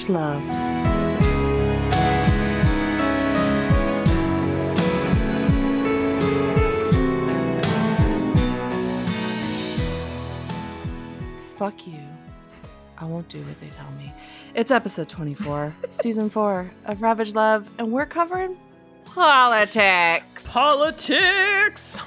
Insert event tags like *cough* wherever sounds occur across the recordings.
Ravage Love. Fuck you. I won't do what they tell me. It's episode 24, *laughs* season 4 of Ravage Love, and we're covering politics. Politics.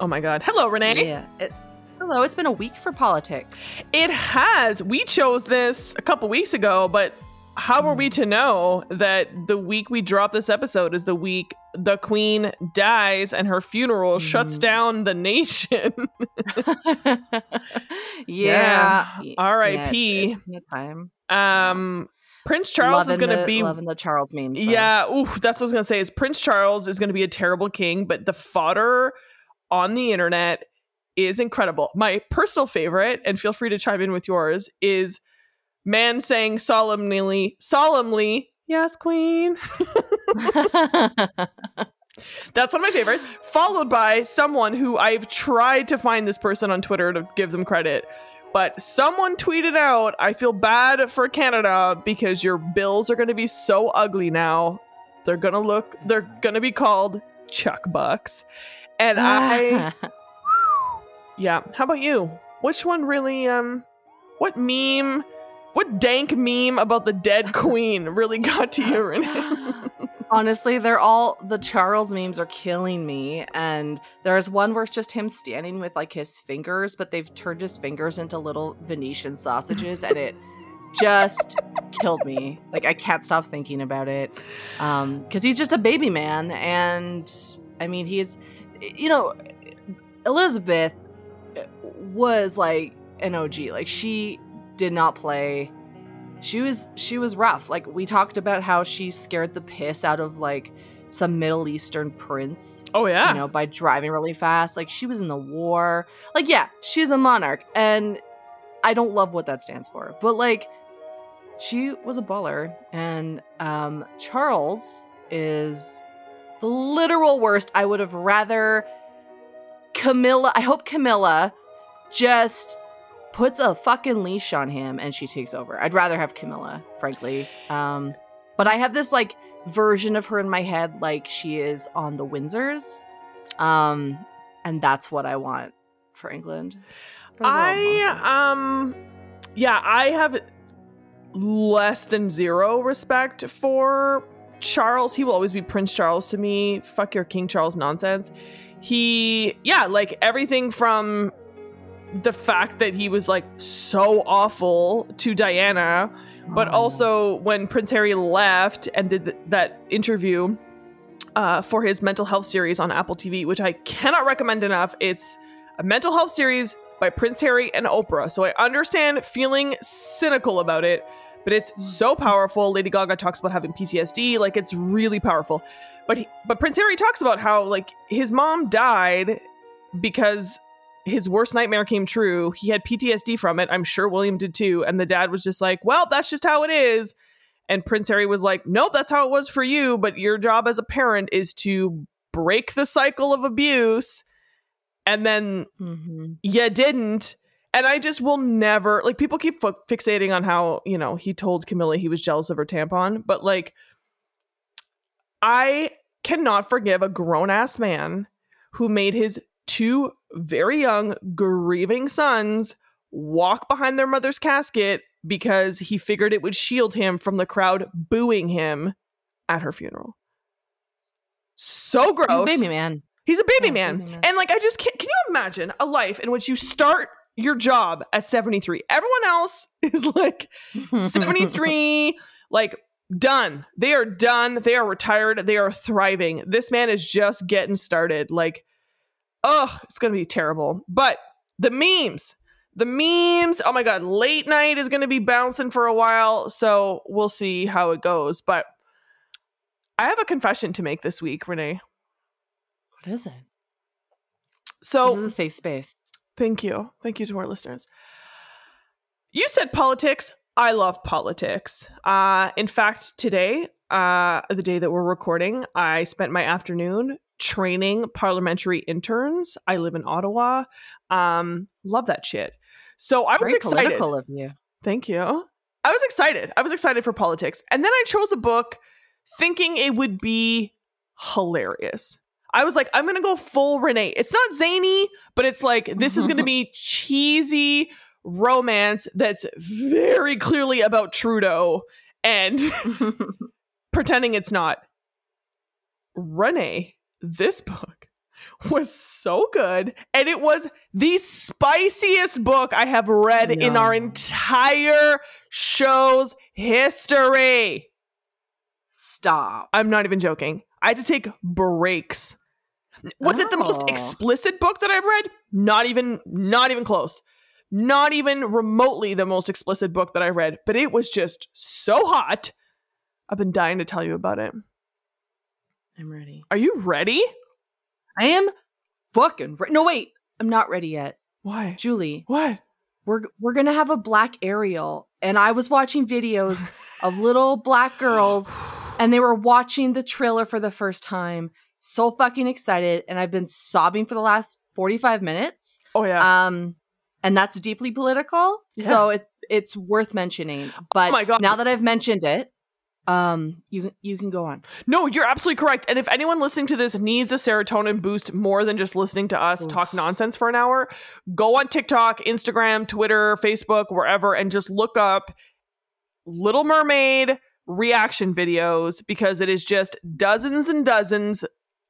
Oh my god. Hello, Renee. Yeah. It, hello, it's been a week for politics. It has. We chose this a couple weeks ago, but how are we to know that the week we drop this episode is the week the queen dies and her funeral shuts Mhm. down the nation? *laughs* *laughs* yeah. R.I.P. Yeah, it's time. um Prince Charles is going to be loving the Charles memes. though. Yeah, ooh, that's what I was gonna say. Is Prince Charles is gonna be a terrible king, but the fodder on the internet is incredible. My personal favorite, and feel free to chime in with yours, is man saying solemnly, solemnly, yes, queen. That's one of my favorite. Followed by someone who I've tried to find this person on Twitter to give them credit. But someone tweeted out, I feel bad for Canada because your bills are going to be so ugly now. They're going to look, they're going to be called Chuck Bucks. And I, *laughs* yeah. How about you? Which one really, um, what meme, what dank meme about the dead queen really got to you, Renee? *laughs* Honestly, they're all the Charles memes are killing me. And there's one where it's just him standing with like his fingers, but they've turned his fingers into little Venetian sausages, and it just *laughs* killed me. Like I can't stop thinking about it. Um, because he's just a baby man, and I mean he's you know, Elizabeth was like an OG. Like she did not play she was she was rough. Like we talked about how she scared the piss out of like some Middle Eastern prince, oh, yeah. you know, by driving really fast. Like she was in the war. Like yeah, she's a monarch and I don't love what that stands for. But like she was a baller and um Charles is the literal worst. I would have rather Camilla, I hope Camilla just puts a fucking leash on him and she takes over. I'd rather have Camilla, frankly. Um, but I have this like version of her in my head, like she is on the Windsors. Um, and that's what I want for England. For I um yeah, I have less than zero respect for Charles. He will always be Prince Charles to me. Fuck your King Charles nonsense. He yeah, like everything from the fact that he was like so awful to Diana, but Oh. also when Prince Harry left and did th- that interview uh, for his mental health series on Apple TV, which I cannot recommend enough. It's a mental health series by Prince Harry and Oprah. So I understand feeling cynical about it, but it's so powerful. Lady Gaga talks about having PTSD, like it's really powerful. But he, but Prince Harry talks about how like his mom died because his worst nightmare came true. He had PTSD from it. I'm sure William did too. And the dad was just like, well, that's just how it is. And Prince Harry was like, no, that's how it was for you. But your job as a parent is to break the cycle of abuse. And then Mhm. you didn't. And I just will never, like, people keep fi- fixating on how, you know, he told Camilla he was jealous of her tampon. But, like, I cannot forgive a grown ass man who made his two very young, grieving sons walk behind their mother's casket because he figured it would shield him from the crowd booing him at her funeral. So He's a gross. baby man. He's a baby, Yeah, man. baby man. And like I just can't can you imagine a life in which you start your job at 73. Everyone else *laughs* is like *laughs* 73 like done. They are done. They are retired. They are thriving. This man is just getting started. Like oh, it's going to be terrible. But the memes, the memes, oh my god, late night is going to be bouncing for a while, so we'll see how it goes. But I have a confession to make this week, Renee. what is it? So this is a safe space. Thank you. Thank you to our listeners. You said politics. I love politics. Uh, in fact, today, uh, the day that we're recording, I spent my afternoon training parliamentary interns. I live in Ottawa. Um, love that shit. So I was excited. political of you. Thank you. I was excited. I was excited for politics. And then I chose a book thinking it would be hilarious. I was like, I'm going to go full Renee. It's not zany, but it's like, this is going *laughs* to be cheesy romance that's very clearly about Trudeau and *laughs* *laughs* pretending it's not. Renee, this book was so good. And it was the spiciest book I have read in our entire show's history. Stop. I'm not even joking. I had to take breaks. Was it the most Oh. explicit book that I've read? Not even not even close. Not even remotely the most explicit book that I read, but it was just so hot. I've been dying to tell you about it. I'm ready. Are you ready? I am fucking re- No, wait. I'm not ready yet. Why? Julie, What? we're we're going to have a black Ariel and I was watching videos of *laughs* little black girls and they were watching the trailer for the first time. So fucking excited and I've been sobbing for the last 45 minutes. Oh yeah. Um and that's deeply political. Yeah. So it, it's worth mentioning. But Oh my God. now that I've mentioned it, um you you can go on. No, you're absolutely correct. And if anyone listening to this needs a serotonin boost more than just listening to us Oof. talk nonsense for an hour, go on TikTok, Instagram, Twitter, Facebook, wherever, and just look up Little Mermaid reaction videos because it is just dozens and dozens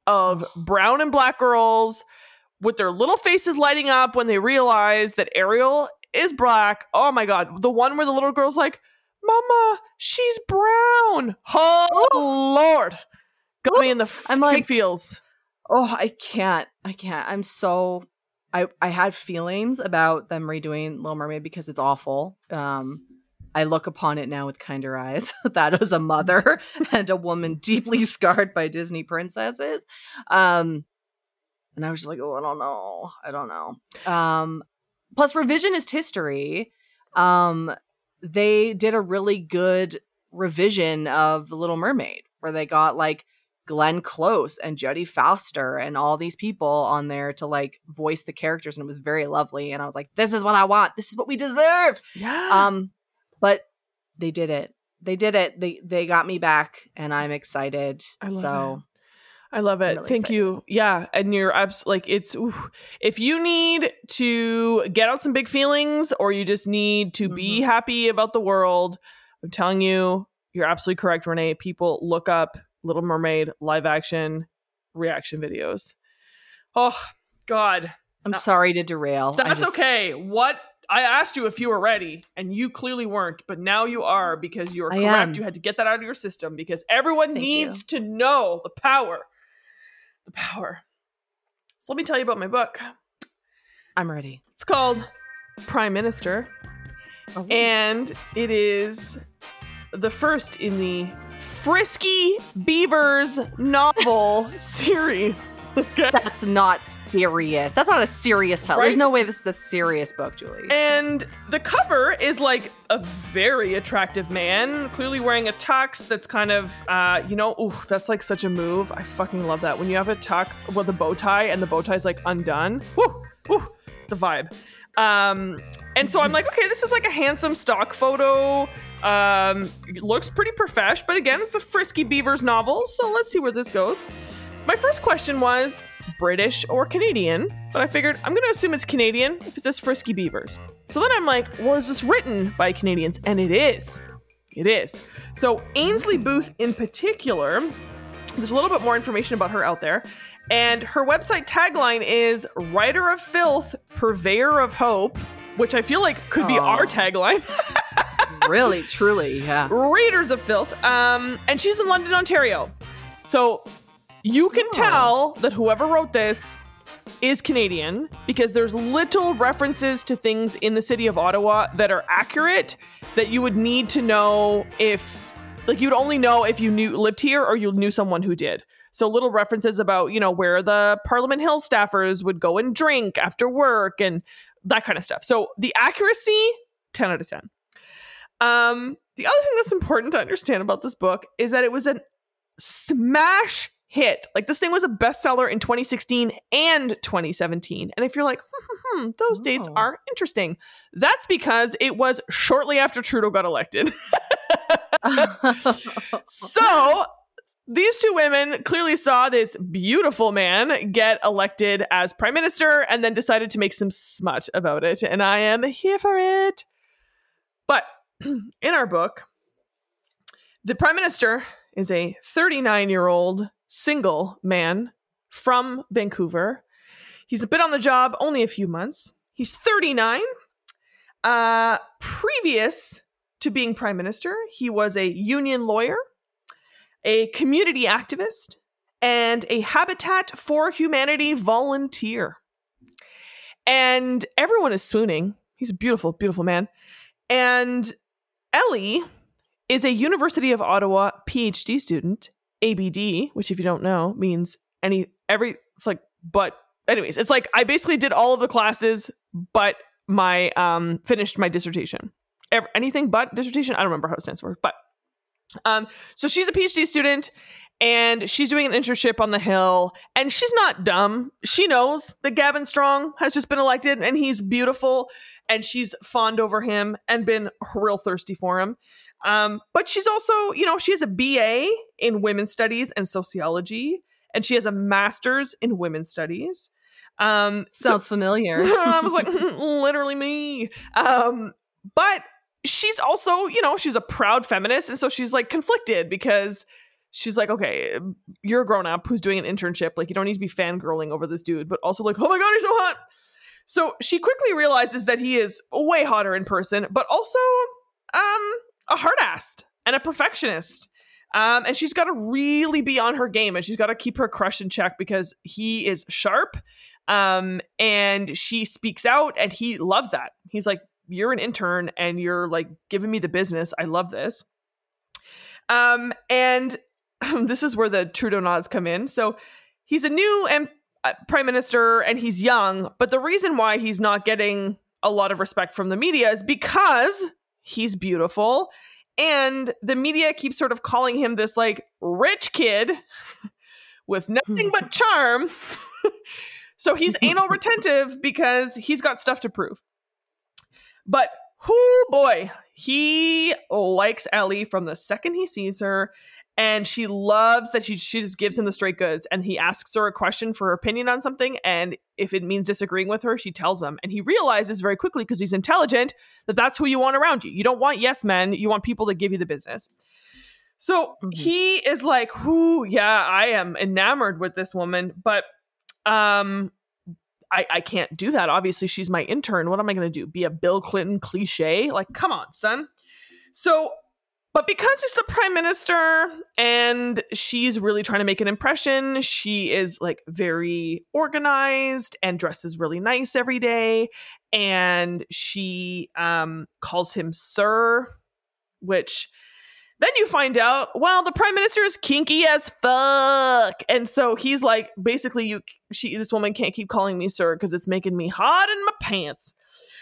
of brown and black girls with their little faces lighting up when they realize that Ariel is black. Oh my god, the one where the little girl's like, "Mama, she's brown." Oh lord. Got me in the I'm like- feels. Oh, I can't. I can't. I'm so I I had feelings about them redoing Little Mermaid because it's awful. Um I look upon it now with kinder eyes. *laughs* that was a mother *laughs* and a woman deeply scarred by Disney princesses. Um and I was just like, "Oh, I don't know. I don't know." Um plus revisionist history. Um they did a really good revision of The Little Mermaid where they got like Glenn Close and Jodie Foster and all these people on there to like voice the characters and it was very lovely and I was like this is what I want. This is what we deserve. Yeah. um but they did it. They did it. They they got me back and I'm excited. So I love it. really Thank excited. you. Yeah, and you're abs- like it's oof. if you need to get out some big feelings or you just need to be Mm-hmm. happy about the world, I'm telling you, you're absolutely correct, Renee. People look up Little Mermaid live action reaction videos. Oh God, I'm Uh, sorry to derail that's just- okay. What I asked you if you were ready, and you clearly weren't, but now you are because you are I correct. am. You had to get that out of your system because everyone Thank needs to know the power. The power. So let me tell you about my book. I'm ready It's called Prime Minister, Oh, and it is the first in the Frisky Beavers novel *laughs* series. Okay. that's not serious that's not a serious hell Right? there's no way this is a serious book Julie And the cover is like a very attractive man, clearly wearing a tux that's kind of, uh, you know, ooh, that's like such a move. I fucking love that. When you have a tux with a bow tie and the bow tie is like undone, whoo, whoo, it's a vibe. Um, and so I'm like, okay, this is like a handsome stock photo. Um, looks pretty profesh, but again, it's a Frisky Beavers novel, so let's see where this goes. My first question was British or Canadian, but I figured I'm going to assume it's Canadian if it says Frisky Beavers. So then I'm like, well, is this written by Canadians? And it is. It is. So Ainsley Booth in particular, there's a little bit more information about her out there. And her website tagline is writer of filth, purveyor of hope, which I feel like could be Aw. our tagline. *laughs* really truly yeah Readers of Filth. Um, and she's in London, Ontario. So you can Oh. tell that whoever wrote this is Canadian because there's little references to things in the city of Ottawa that are accurate that you would need to know if like you'd only know if you knew lived here or you knew someone who did. So little references about, you know, where the Parliament Hill staffers would go and drink after work and that kind of stuff. So the accuracy 10 out of 10. Um, the other thing that's important to understand about this book is that it was a smash hit. Like this thing was a bestseller in 2016 and 2017. And if you're like, hmm, hmm, hmm, those dates Oh. are interesting. That's because it was shortly after Trudeau got elected. *laughs* *laughs* so these two women clearly saw this beautiful man get elected as prime minister and then decided to make some smut about it. And I am here for it. But *clears throat* in our book, the prime minister is a 39 year old single man from Vancouver. He's been on the job only a few months. He's 39. Uh, previous to being prime minister, he was a union lawyer, a community activist, and a Habitat for Humanity volunteer. And everyone is swooning. He's a beautiful, beautiful man. And Ellie is a University of Ottawa PhD student, ABD, which if you don't know means any every it's like but anyways, it's like I basically did all of the classes but my um finished my dissertation. Ev- anything but dissertation, I don't remember how it stands for, but um so she's a PhD student and she's doing an internship on the hill and she's not dumb. She knows that Gavin Strong has just been elected and he's beautiful and she's fond over him and been real thirsty for him. Um, but she's also, you know, she has a BA in women's studies and sociology, and she has a master's in women's studies. Um, so- Sounds familiar. *laughs* I was like, literally me. Um, but she's also, you know, she's a proud feminist, and so she's like conflicted because she's like, okay, you're a grown up who's doing an internship. Like, you don't need to be fangirling over this dude, but also like, oh my god, he's so hot. So she quickly realizes that he is way hotter in person, but also um a hard ass and a perfectionist. Um, and she's got to really be on her game and she's got to keep her crush in check because he is sharp. Um, and she speaks out and he loves that. He's like, You're an intern and you're like giving me the business. I love this. Um, and *laughs* this is where the Trudeau nods come in. So he's a new M- uh, prime minister and he's young, but the reason why he's not getting a lot of respect from the media is because he's beautiful and the media keeps sort of calling him this like rich kid *laughs* with nothing but *laughs* charm. so he's anal retentive because he's got stuff to prove. But whoo boy, he likes Ellie from the second he sees her. And she loves that she, she just gives him the straight goods. And he asks her a question for her opinion on something. And if it means disagreeing with her, she tells him. And he realizes very quickly, because he's intelligent, that that's who you want around you. You don't want yes men, you want people that give you the business. So Mhm. he is like, whoo, yeah, I am enamored with this woman. But um, I, I can't do that. Obviously, she's my intern. What am I going to do? Be a Bill Clinton cliche? Like, come on, son. So, but because he's the prime minister and she's really trying to make an impression, she is like very organized and dresses really nice every day. And she um, calls him sir, which then you find out, well, the prime minister is kinky as fuck. And so he's like, basically, you she this woman can't keep calling me sir because it's making me hot in my pants.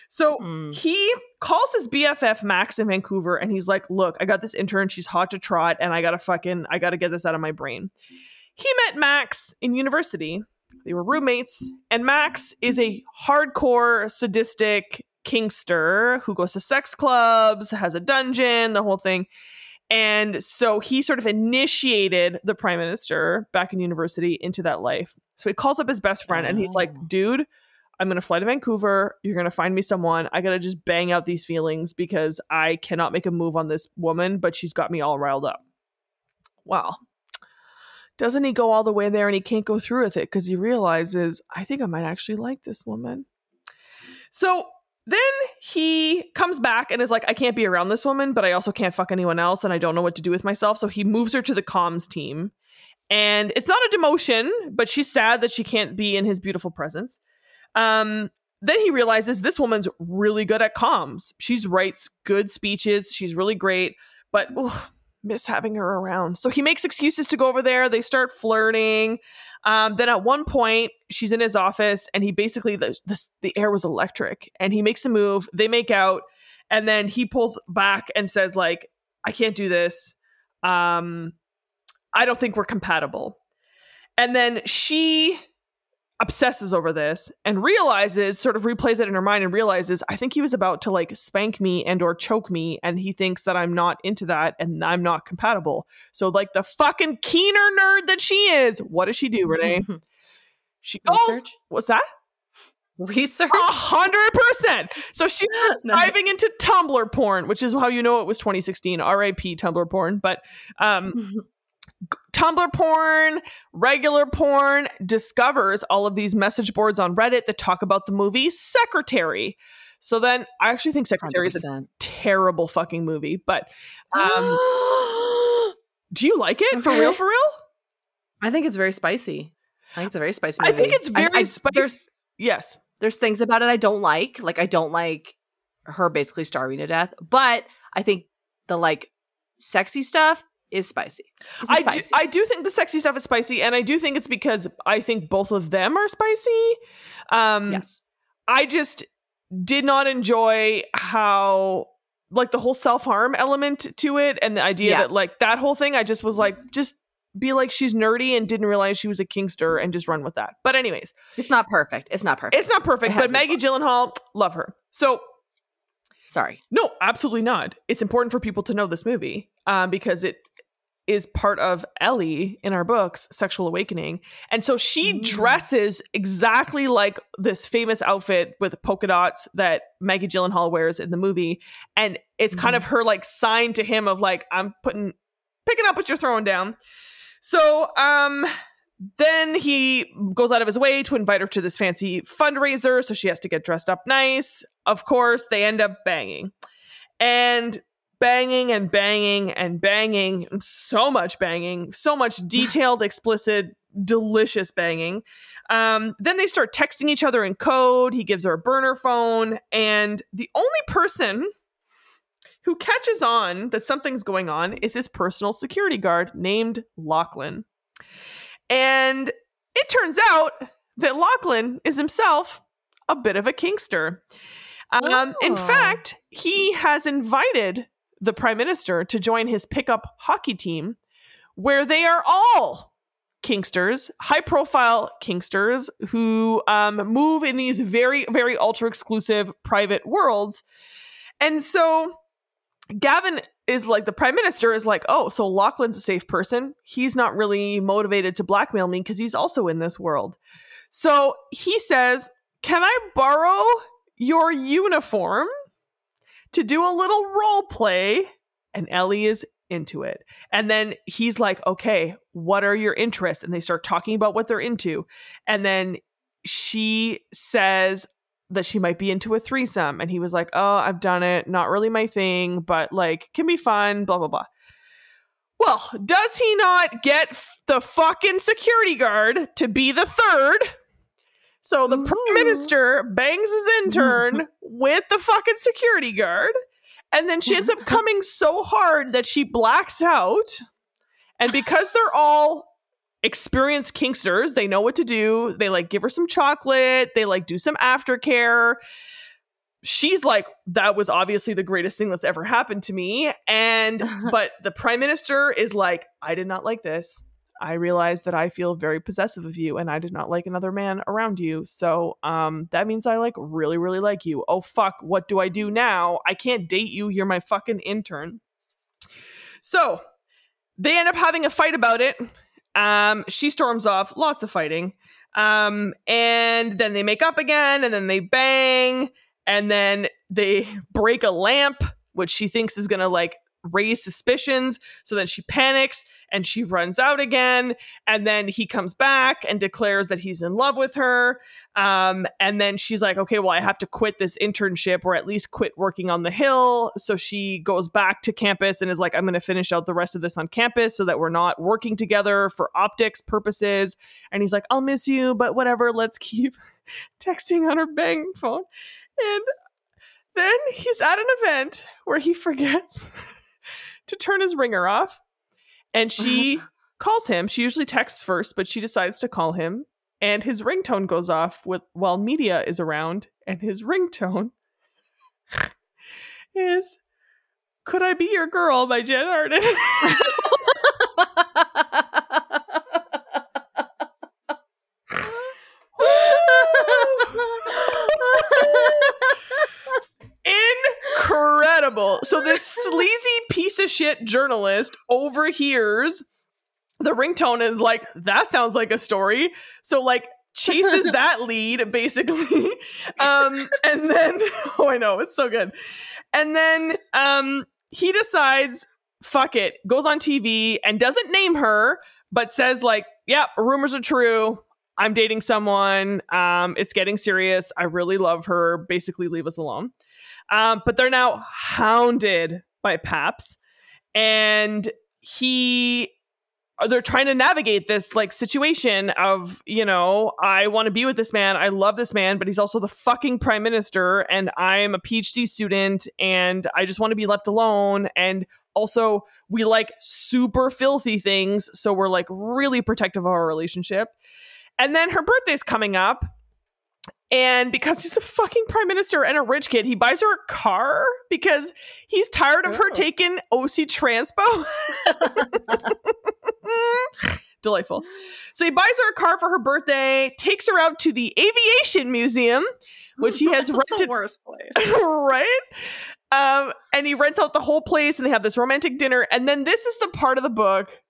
So Mm. he calls his BFF Max in Vancouver and he's like, Look, I got this intern. She's hot to trot and I gotta fucking, I gotta get this out of my brain. He met Max in university. They were roommates. And Max is a hardcore, sadistic kinkster who goes to sex clubs, has a dungeon, the whole thing. And so he sort of initiated the prime minister back in university into that life. So he calls up his best friend and he's like, Oh. dude, I'm going to fly to Vancouver. You're going to find me someone. I got to just bang out these feelings because I cannot make a move on this woman, but she's got me all riled up. Well, doesn't he go all the way there and he can't go through with it because he realizes, I think I might actually like this woman. So then he comes back and is like, I can't be around this woman, but I also can't fuck anyone else and I don't know what to do with myself. So he moves her to the comms team. And it's not a demotion, but she's sad that she can't be in his beautiful presence. Um, then he realizes this woman's really good at comms. She writes good speeches. She's really great, but ugh, miss having her around. So he makes excuses to go over there. They start flirting. Um, then at one point, she's in his office, and he basically the, the the air was electric, and he makes a move. They make out, and then he pulls back and says, "Like, I can't do this. Um, I don't think we're compatible." And then she obsesses over this and realizes sort of replays it in her mind and realizes i think he was about to like spank me and or choke me and he thinks that i'm not into that and i'm not compatible. So like the fucking keener nerd that she is what does she do renee? *laughs* She goes Research? what's that? Research. a hundred percent! So she's *laughs* diving into tumblr porn which is how you know it was 2016 rip tumblr porn but um *laughs* Tumblr porn, regular porn, discovers all of these message boards on Reddit that talk about the movie Secretary. So then I actually think Secretary is a terrible fucking movie, but um, *gasps* do you like it for real? For real? I think it's very spicy. I think it's a very spicy I think it's very spicy. There's Yes. there's things about it I don't like. Like I don't like her basically starving to death, but I think the like sexy stuff is spicy. Is I do. I do think the sexy stuff is spicy, and I do think it's because I think both of them are spicy. Um, yes. I just did not enjoy how like the whole self-harm element to it and the idea Yeah. that like that whole thing I just was like just be like she's nerdy and didn't realize she was a kinkster and just run with that. But anyways, It's not perfect. It's not perfect. it's not perfect, It but Maggie Gyllenhaal, love her. So Sorry. no, absolutely not. It's important for people to know this movie um, because it is part of Ellie in our books, Sexual Awakening. And so she Mm. dresses exactly like this famous outfit with polka dots that Maggie Gyllenhaal wears in the movie. And it's kind of her like sign to him of like, I'm putting, picking up what you're throwing down. So, um, then he goes out of his way to invite her to this fancy fundraiser. So she has to get dressed up nice. Of course, they end up banging. And banging and banging and banging, so much banging, so much *laughs* detailed, explicit, delicious banging. Um, then they start texting each other in code. He gives her a burner phone. And the only person who catches on that something's going on is his personal security guard named Lachlan. And it turns out that Lachlan is himself a bit of a kinkster. Um, In Oh. fact, he has invited the prime minister to join his pickup hockey team, where they are all kinksters, high profile kinksters who um, move in these very, very ultra exclusive private worlds. And so Gavin is like, the prime minister is like, oh, so Lachlan's a safe person. He's not really motivated to blackmail me because he's also in this world. So he says, can I borrow your uniform to do a little role play? And Ellie is into it. And then he's like, okay, what are your interests? And they start talking about what they're into. And then she says that she might be into a threesome. And he was like, oh, I've done it. Not really my thing, but like, can be fun, blah, blah, blah. Well, does he not get the fucking security guard to be the third? So the prime mm. minister bangs his intern *laughs* with the fucking security guard. And then she ends up coming so hard that she blacks out. And because they're all experienced kinksters, they know what to do. They like give her some chocolate, they like do some aftercare. She's like, that was obviously the greatest thing that's ever happened to me. And, *laughs* but the prime minister is like, I did not like this. I realize that I feel very possessive of you and I did not like another man around you. So um that means I like really, really like you. Oh fuck, what do I do now? I can't date you. You're my fucking intern. So they end up having a fight about it. Um, she storms off, lots of fighting. Um, and then they make up again, and then they bang, and then they *laughs* break a lamp, which she thinks is gonna like raise suspicions. So then she panics and she runs out again. And then he comes back and declares that he's in love with her. Um, and then she's like, okay, well, I have to quit this internship or at least quit working on the hill. So she goes back to campus and is like, I'm going to finish out the rest of this on campus so that we're not working together for optics purposes. And he's like, I'll miss you, but whatever, let's keep *laughs* texting on her bang phone. And then he's at an event where he forgets *laughs* to turn his ringer off. And she *laughs* calls him. She usually texts first, but she decides to call him. And his ringtone goes off with while media is around, and his ringtone *laughs* is Could I Be Your Girl by Jann Arden. *laughs* So this sleazy piece of shit journalist overhears the ringtone and is like, that sounds like a story. So like chases *laughs* that lead basically. Um and then *laughs* oh I know, it's so good. And then um he decides fuck it, goes on TV and doesn't name her, but says like, "Yep, yeah, rumors are true. I'm dating someone. Um, it's getting serious. I really love her. Basically, leave us alone." Um, but they're now hounded by Paps, and he they're trying to navigate this like situation of you know i want to be with this man i love this man but he's also the fucking prime minister and i'm a phd student and i just want to be left alone and also we like super filthy things so we're like really protective of our relationship. And then her birthday's coming up and because he's the fucking prime minister and a rich kid, he buys her a car because he's tired of her oh. taking OC Transpo. *laughs* Delightful. So he buys her a car for her birthday, takes her out to the aviation museum, which he *laughs* has rented. the worst place, *laughs* right? Um, and he rents out the whole place, and they have this romantic dinner. And then this is the part of the book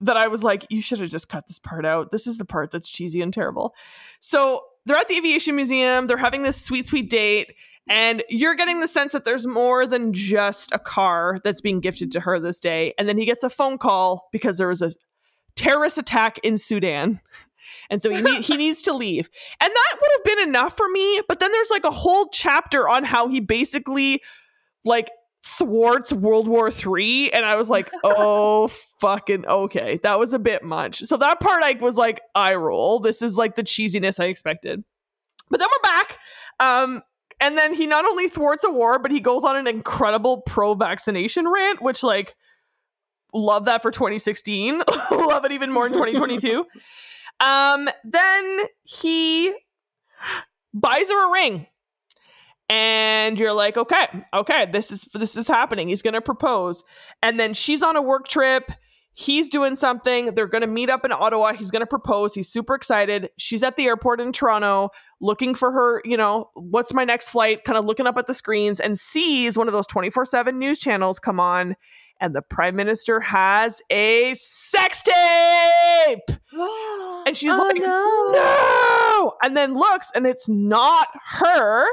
that I was like, you should have just cut this part out. This is the part that's cheesy and terrible. So they're at the aviation museum, they're having this sweet, sweet date, and you're getting the sense that there's more than just a car that's being gifted to her this day. And then he gets a phone call because there was a terrorist attack in Sudan. *laughs* And so he, need, he *laughs* needs to leave. And that would have been enough for me. But then there's like a whole chapter on how he basically like thwarts World War Three, and I was like, *laughs* oh fucking okay, that was a bit much. So that part I was like, I roll. This is like the cheesiness I expected. But then we're back. Um, and then he not only thwarts a war, but he goes on an incredible pro-vaccination rant, which like love that for 2016. *laughs* love it even more in 2022. *laughs* um, then he buys her a ring and you're like okay okay this is this is happening. He's going to propose. And then she's on a work trip. He's doing something. They're going to meet up in ottawa. He's going to propose. He's super excited. She's at the airport in toronto looking for her you know what's my next flight kind of looking up at the screens and sees one of those 24/7 news channels come on. And the prime minister has a sex tape! *gasps* And she's oh, like no. no! And then looks and it's not her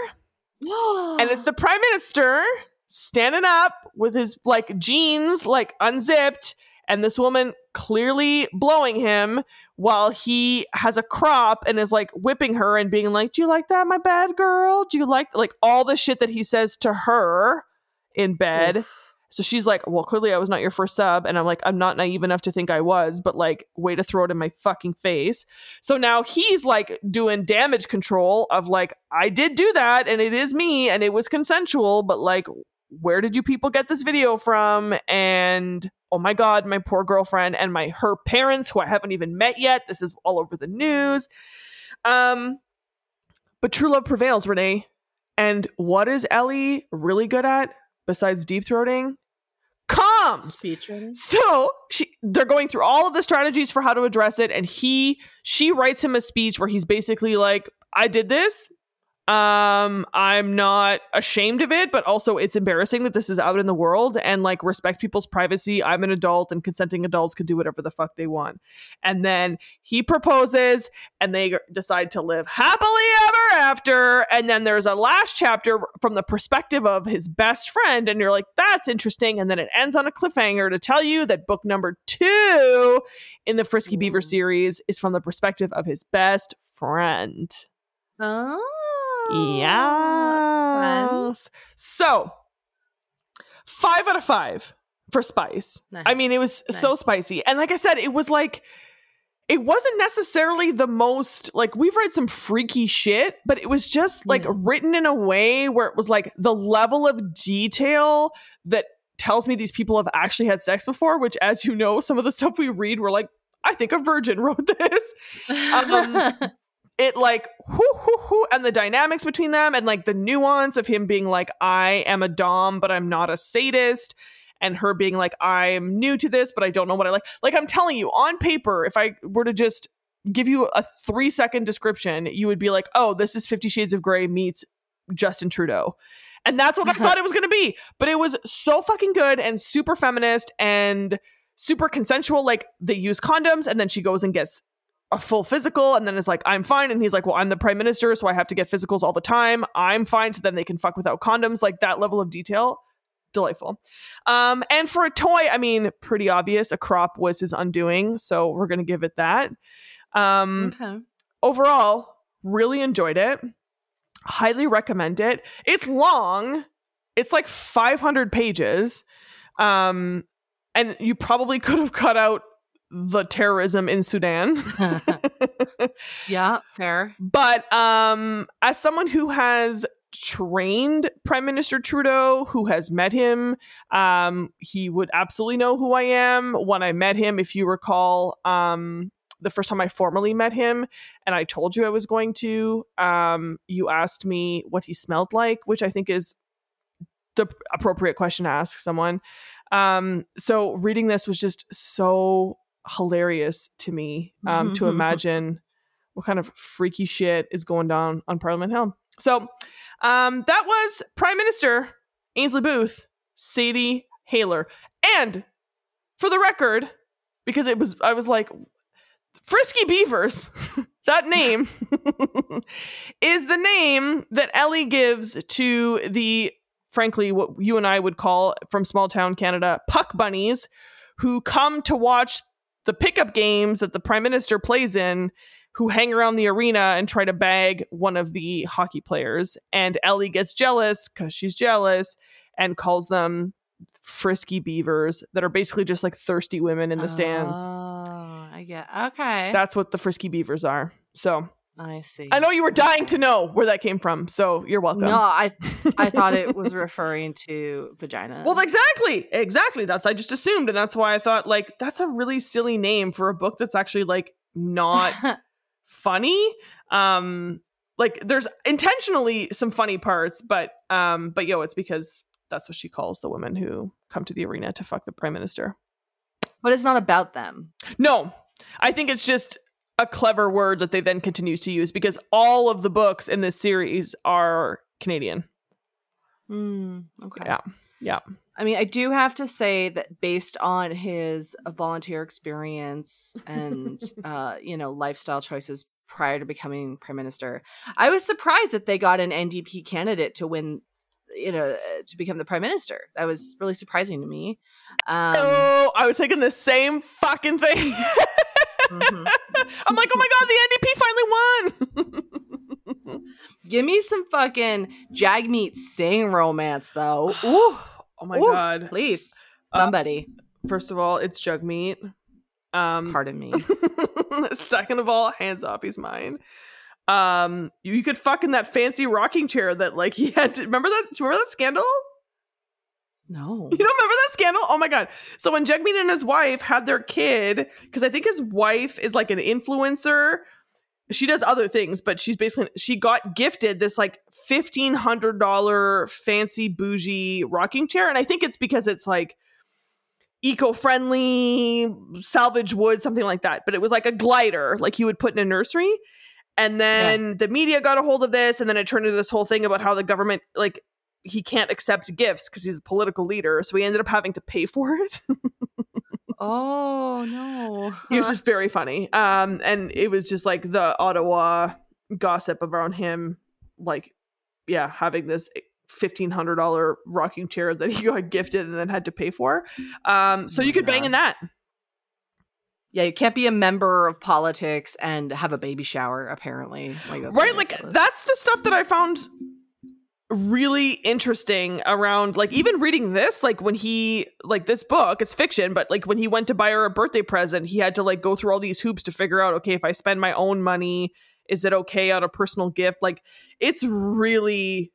and it's the prime minister standing up with his like jeans like unzipped and this woman clearly blowing him while he has a crop and is like whipping her and being like do you like that my bad girl do you like like all the shit that he says to her in bed Oof. So she's like, Well, clearly I was not your first sub. And I'm like, I'm not naive enough to think I was, but like, way to throw it in my fucking face. So now he's like doing damage control of like, I did do that and it is me and it was consensual, but like, where did you people get this video from? And oh my God, my poor girlfriend and my her parents who I haven't even met yet. This is all over the news. Um, but true love prevails, Renee. And what is Ellie really good at besides deep throating? comms. So she, they're going through all of the strategies for how to address it, and he she writes him a speech where he's basically like, "I did this. Um, I'm not ashamed of it, but also it's embarrassing that this is out in the world and like respect people's privacy. I'm an adult and consenting adults can do whatever the fuck they want. And then he proposes and they decide to live happily ever after. And then there's a last chapter from the perspective of his best friend. And you're like, that's interesting. And then it ends on a cliffhanger to tell you that book number two in the Frisky Beaver series is from the perspective of his best friend. Oh. Yes. So, five out of five for spice. Nice. I mean, it was nice. so spicy. And like I said, it was like, it wasn't necessarily the most, like, we've read some freaky shit, but it was just like yeah. written in a way where it was like the level of detail that tells me these people have actually had sex before, which, as you know, some of the stuff we read, we're like, I think a virgin wrote this. *laughs* Um, it like whoo, whoo, whoo, and the dynamics between them and like the nuance of him being like i am a dom but i'm not a sadist and her being like i'm new to this but i don't know what i like like i'm telling you on paper if i were to just give you a three second description you would be like oh this is 50 shades of gray meets justin trudeau And that's what I *laughs* thought it was going to be. But it was so fucking good and super feminist and super consensual. Like they use condoms and then she goes and gets a full physical and then it's like, I'm fine. And he's like, Well, I'm the prime minister, so I have to get physicals all the time. I'm fine. So then they can fuck without condoms. Like that level of detail. Delightful. Um, and for a toy, I mean, pretty obvious. A crop was his undoing. So we're going to give it that. Um, Okay. overall, really enjoyed it. Highly recommend it. It's long. It's like 500 pages. Um and you probably *laughs* could have cut out the terrorism in Sudan. *laughs* yeah, fair. but um as someone who has trained Prime Minister Trudeau, who has met him, um he would absolutely know who I am. When I met him, if you recall, um the first time I formally met him and I told you I was going to, um, you asked me what he smelled like, which I think is the appropriate question to ask someone. Um, so reading this was just so hilarious to me um, to *laughs* imagine what kind of freaky shit is going down on Parliament Hill. So um, that was Prime Minister Ainsley Booth, Sadie Haller. And for the record, because it was, I was like, Frisky Beavers, *laughs* that name *laughs* is the name that Ellie gives to the, frankly, what you and I would call from small town Canada, puck bunnies who come to watch the pickup games that the prime minister plays in, who hang around the arena and try to bag one of the hockey players. And Ellie gets jealous because she's jealous and calls them frisky beavers that are basically just like thirsty women in the stands. Oh, I get. Okay. That's what the frisky beavers are. So I see. I know you were dying to know where that came from, so you're welcome. No, I *laughs* I thought it was referring to vagina. Well, exactly, exactly. That's I just assumed, and that's why I thought like that's a really silly name for a book that's actually like not *laughs* funny. Um, like there's intentionally some funny parts, but um, but yo, it's because that's what she calls the women who come to the arena to fuck the prime minister. but it's not about them. No, I think it's just a clever word that they then continues to use because all of the books in this series are Canadian. Hmm. okay. Yeah. Yeah. I mean, I do have to say that based on his volunteer experience and *laughs* uh, you know lifestyle choices prior to becoming prime minister, I was surprised that they got an NDP candidate to win. You know, to become the prime minister. That was really surprising to me. Um, oh, I was thinking the same fucking thing. *laughs* mhm. I'm like, oh my god, the NDP finally won. Give me some fucking Jagmeet Singh romance, though. *sighs* Ooh, oh my Ooh. god. please, Uh, somebody. First of all, it's Jugmeat. Um Pardon me. *laughs* second of all, hands off, he's mine. Um, you, you could fuck in that fancy rocking chair that like he had to remember that remember that scandal? No. *laughs* You don't remember that scandal? Oh my god. So when Jugmeat and his wife had their kid, because I think his wife is like an influencer. She does other things, but she's basically she got gifted this like fifteen hundred dollar fancy bougie rocking chair. And I think it's because it's like eco-friendly, salvage wood, something like that. But it was like a glider, like you would put in a nursery. And then the media got a hold of this, and then it turned into this whole thing about how the government like he can't accept gifts because he's a political leader. So he ended up having to pay for it. *laughs* Oh no. he was just very funny. Um, and it was just like the Ottawa gossip around him, like, yeah, having this fifteen hundred dollar rocking chair that he got gifted and then had to pay for. Um, so Oh you could bang God. in that. Yeah, you can't be a member of politics and have a baby shower. Apparently, like right like that's the stuff that i found really interesting around like even reading this like when he like this book it's fiction but like when he went to buy her a birthday present he had to like go through all these hoops to figure out okay if i spend my own money is it okay on a personal gift like it's really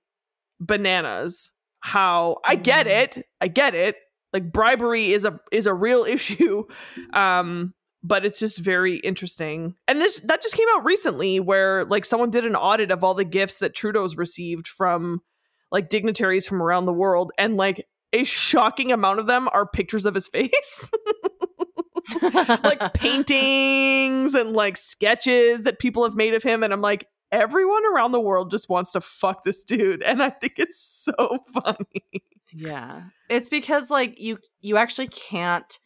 bananas how i get Mhm. it i get it like bribery is a is a real *laughs* issue um but it's just very interesting. And this that just came out recently where like someone did an audit of all the gifts that Trudeau's received from like dignitaries from around the world and like a shocking amount of them are pictures of his face. *laughs* like *laughs* paintings and like sketches that people have made of him and I'm like everyone around the world just wants to fuck this dude and i think it's so *laughs* funny Yeah. It's because like you you actually can't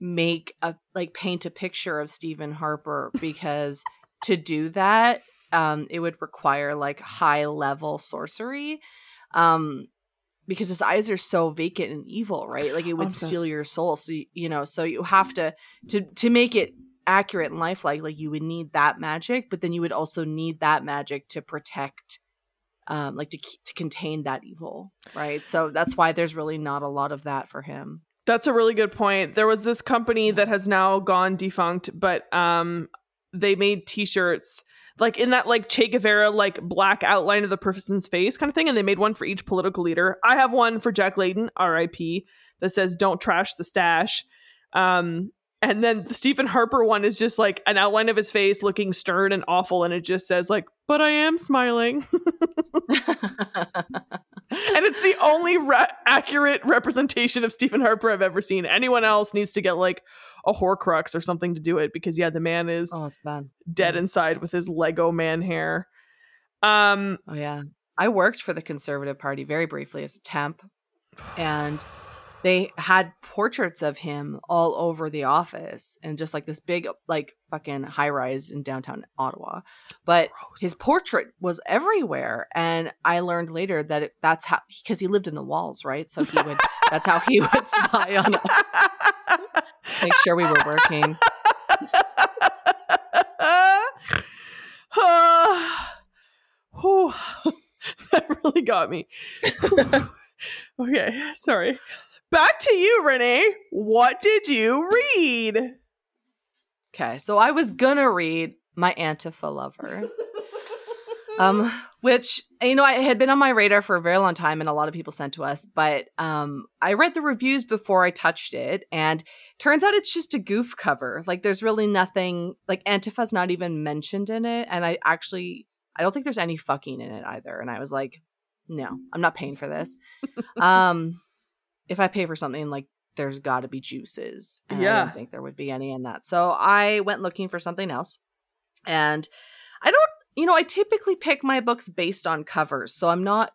make a like paint a picture of Stephen Harper because to do that um it would require like high level sorcery um because his eyes are so vacant and evil right? Like it would steal your soul so you, you know so you have to to to make it accurate and lifelike like you would need that magic but then you would also need that magic to protect um like to to contain that evil right? So that's why there's really not a lot of that for him. That's a really good point. There was this company that has now gone defunct, but um they made t-shirts like in that like Che Guevara like black outline of the person's face kind of thing and they made one for each political leader. I have one for Jack Layton, RIP, that says don't trash the stash. Um and then the Stephen Harper one is just like an outline of his face looking stern and awful and it just says like but I am smiling. *laughs* and it's the only re- accurate representation of Stephen Harper I've ever seen. Anyone else needs to get like a Horcrux or something to do it because yeah, the man is oh it's bad dead inside with his Lego man hair. Um, Oh yeah. I worked for the Conservative Party very briefly as a temp and they had portraits of him all over the office and just like this big like fucking high rise in downtown Ottawa. But his portrait was everywhere and I learned later that it, that's how because he lived in the walls, right? So he would that's how he would *laughs* spy on us, *laughs* make sure we were working. *laughs* *sighs* *laughs* That really got me. *laughs* okay, sorry. Back to you, Renee. What did you read? Okay, so I was gonna read my Antifa lover. Um which you know i had been on my radar for a very long time and a lot of people sent to us but um i read the reviews before i touched it and turns out it's just a goof cover. Like there's really nothing like antifa's not even mentioned in it and i actually i don't think there's any fucking in it either and i was like no i'm not paying for this. *laughs* Um if i pay for something like there's got to be juices and i Yeah. don't think there would be any in that. So i went looking for something else and i don't you know, I typically pick my books based on covers, so I'm not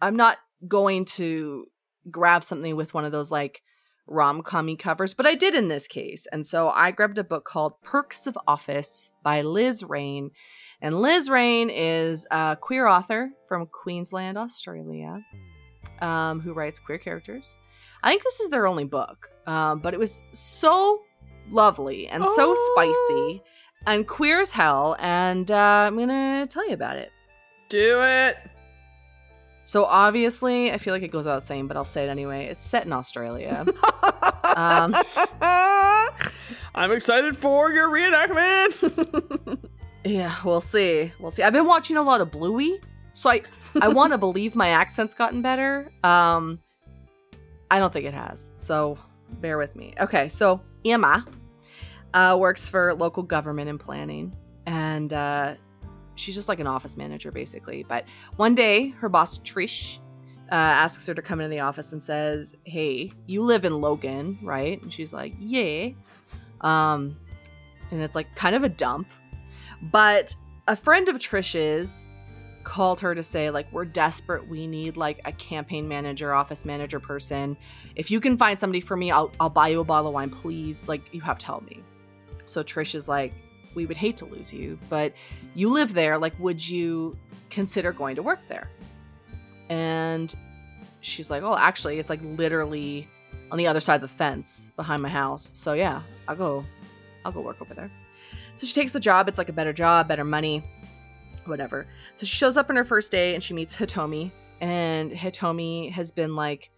I'm not going to grab something with one of those like rom-commy covers, but I did in this case. And so I grabbed a book called Perks of Office by Liz Rain. And Liz Rain is a queer author from Queensland, Australia, um, who writes queer characters. I think this is their only book, um, but it was so lovely and so Oh. spicy and queer as hell. And uh, I'm gonna tell you about it. Do it. So obviously, I feel like it goes without saying, but I'll say it anyway. It's set in Australia. *laughs* Um, *laughs* I'm excited for your reenactment. *laughs* yeah, we'll see. We'll see. I've been watching a lot of Bluey, so I I want to believe my accent's gotten better. Um, I don't think it has. So bear with me. Okay, so Emma uh, works for local government and planning, and uh, she's just like an office manager basically. But one day, her boss Trish uh, asks her to come into the office and says, "Hey, you live in Logan, right?" And she's like, "Yeah." Um, and it's like kind of a dump, but a friend of Trish's called her to say like we're desperate we need like a campaign manager office manager person if you can find somebody for me i'll, I'll buy you a bottle of wine please like you have to help me so trish is like we would hate to lose you but you live there. Like would you consider going to work there? And she's like oh actually it's like literally on the other side of the fence behind my house. So yeah i'll go i'll go work over there. So she takes the job. It's like a better job better money whatever. So she shows up on her first day and she meets hitomi. And hitomi has been like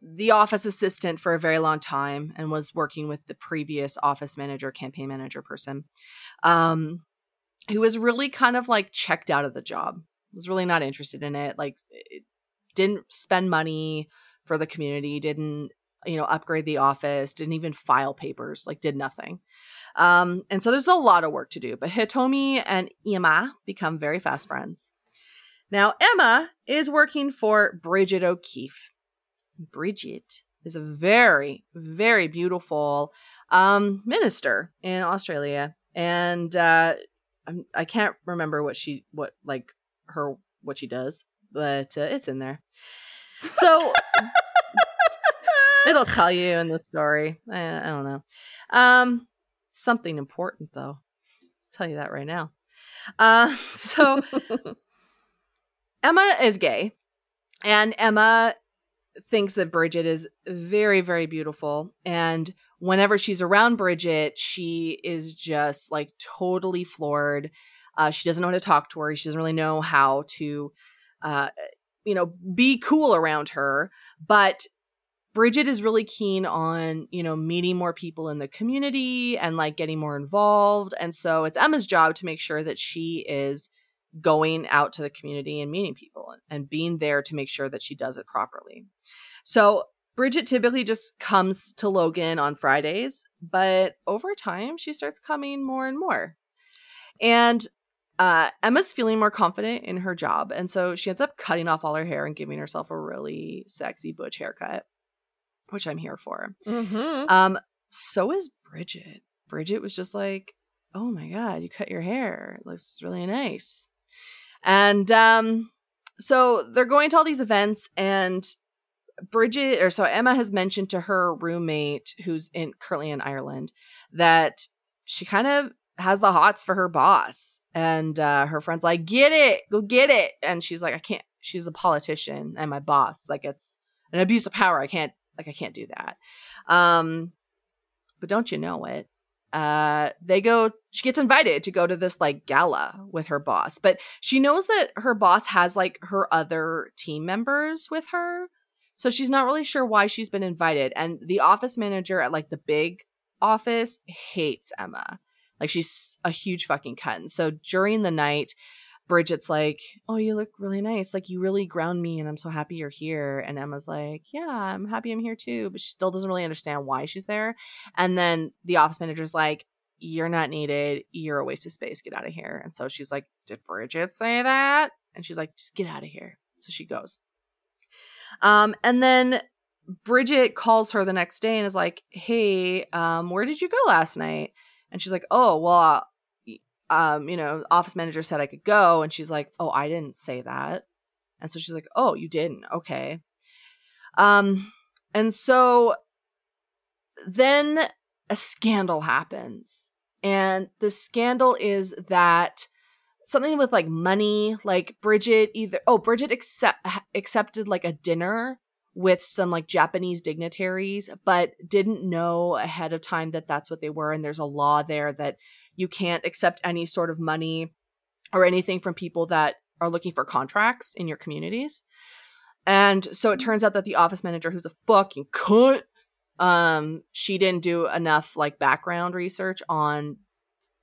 the office assistant for a very long time and was working with the previous office manager campaign manager person um who was really kind of like checked out of the job was really not interested in it like didn't spend money for the community didn't you know upgrade the office didn't even file papers like did nothing. Um and so there's a lot of work to do but hitomi and emma become very fast friends. Now emma is working for bridget o'keefe bridget is a very very beautiful um minister in australia and uh I'm, I can't remember what she what like her what she does, but uh, it's in there. So *laughs* it'll tell you in the story. I, I don't know. Um, something important though. I'll tell you that right now. Uh, *laughs* so *laughs* Emma is gay, and Emma thinks that Bridget is very, very beautiful. And whenever she's around Bridget, she is just like totally floored. Uh, she doesn't know how to talk to her. She doesn't really know how to, uh, you know, be cool around her. But Bridget is really keen on, you know, meeting more people in the community and like getting more involved. And so it's Emma's job to make sure that she is going out to the community and meeting people and being there to make sure that she does it properly. So Bridget typically just comes to Logan on Fridays, but over time she starts coming more and more. And uh, Emma's feeling more confident in her job, and so she ends up cutting off all her hair and giving herself a really sexy butch haircut, which I'm here for. Mm-hmm. Um, so is Bridget. Bridget was just like, "Oh my god, you cut your hair. It looks really nice." And um, so they're going to all these events, and Bridget, or so Emma has mentioned to her roommate, who's in currently in Ireland, that she kind of has the hots for her boss, and uh, her friend's like, "Get it, go get it," and she's like, "I can't." She's a politician and my boss. Like it's an abuse of power. I can't. Like I can't do that. Um, but don't you know it? Uh they go she gets invited to go to this like gala with her boss but she knows that her boss has like her other team members with her so she's not really sure why she's been invited and the office manager at like the big office hates emma. Like she's a huge fucking cunt so during the night Bridget's like, "Oh, you look really nice. Like you really ground me and I'm so happy you're here." And Emma's like, "Yeah, I'm happy I'm here too." But she still doesn't really understand why she's there. And then the office manager's like, "You're not needed. You're a waste of space. Get out of here." And so she's like, "Did Bridget say that?" And she's like, "Just get out of here." So she goes. Um and then Bridget calls her the next day and is like, "Hey, um where did you go last night?" And she's like, "Oh, well, um, you know, office manager said I could go. And she's like, oh, I didn't say that. And so she's like, oh, you didn't. Okay. Um, and so then a scandal happens. And the scandal is that something with like money, like Bridget either, oh, Bridget accept, accepted like a dinner with some like Japanese dignitaries, but didn't know ahead of time that that's what they were. And there's a law there that you can't accept any sort of money or anything from people that are looking for contracts in your communities. And so it turns out that the office manager, who's a fucking cunt, um, she didn't do enough like background research on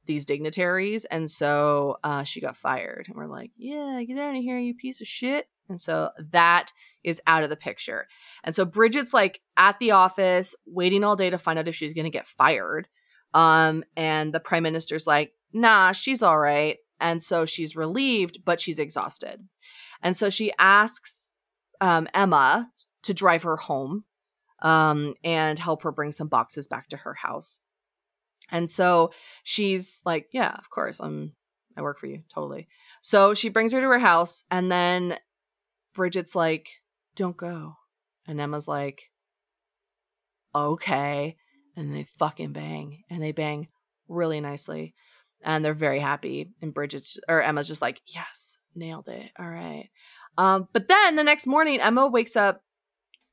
these dignitaries, and so uh, she got fired. And we're like, yeah, get out of here, you piece of shit. And so that is out of the picture. And so Bridget's like at the office waiting all day to find out if she's going to get fired. Um, and the prime minister's like, nah, she's all right. And so she's relieved, but she's exhausted. And so she asks um, Emma to drive her home um, and help her bring some boxes back to her house. And so she's like, yeah, of course, I'm I work for you, totally. So she brings her to her house and then Bridget's like, don't go. And Emma's like, okay and they fucking bang and they bang really nicely. And they're very happy. And bridget's or emma's just like yes nailed it. All right. Um but then the next morning emma wakes up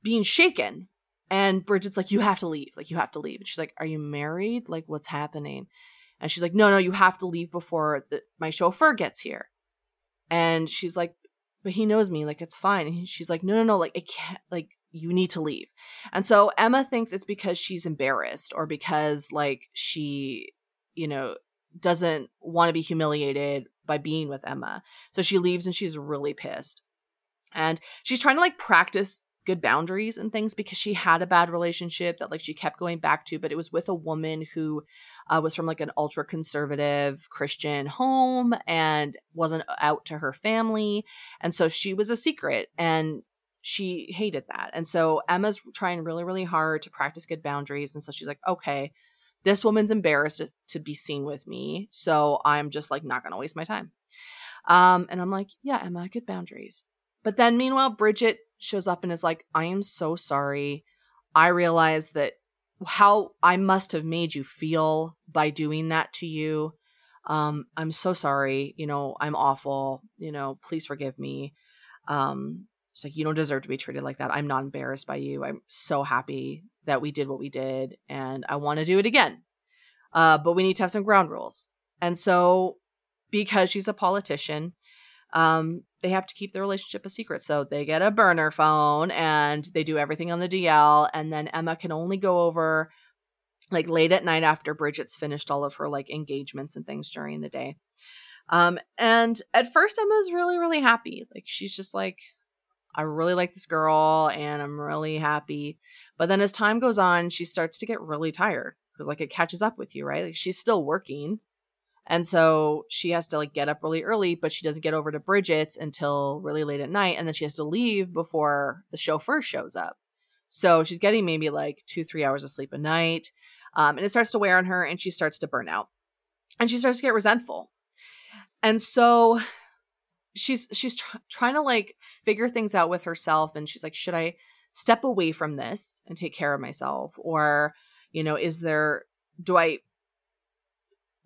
being shaken. And bridget's like you have to leave. Like you have to leave. And she's like are you married? Like what's happening? And she's like no no you have to leave before the, my chauffeur gets here. And she's like but he knows me. Like it's fine. And she's like no no no. Like it can't like you need to leave. And so Emma thinks it's because she's embarrassed or because like she, you know, doesn't want to be humiliated by being with Emma. So she leaves and she's really pissed. And she's trying to like practice good boundaries and things because she had a bad relationship that like she kept going back to but it was with a woman who uh, was from like an ultra conservative christian home and wasn't out to her family and so she was a secret and she hated that. And so Emma's trying really, really hard to practice good boundaries. And so she's like, okay, this woman's embarrassed to be seen with me. So I'm just like not going to waste my time. Um, and I'm like, yeah, Emma, good boundaries. But then meanwhile, Bridget shows up and is like, I am so sorry. I realize that how I must have made you feel by doing that to you. Um, I'm so sorry. You know, I'm awful. You know, please forgive me. Um, it's like, you don't deserve to be treated like that. I'm not embarrassed by you. I'm so happy that we did what we did and I want to do it again. Uh, but we need to have some ground rules. And so, because she's a politician, um, they have to keep the relationship a secret. So they get a burner phone and they do everything on the DL. And then Emma can only go over like late at night after Bridget's finished all of her like engagements and things during the day. Um, and at first, Emma's really, really happy. Like she's just like, I really like this girl and I'm really happy. But then as time goes on, she starts to get really tired because like it catches up with you, right? Like she's still working. And so she has to like get up really early, but she doesn't get over to Bridget's until really late at night. And then she has to leave before the chauffeur shows up. So she's getting maybe like two, three hours of sleep a night. Um, and it starts to wear on her and she starts to burn out. And she starts to get resentful. And so she's she's tr- trying to like figure things out with herself and she's like should i step away from this and take care of myself? Or you know is there do i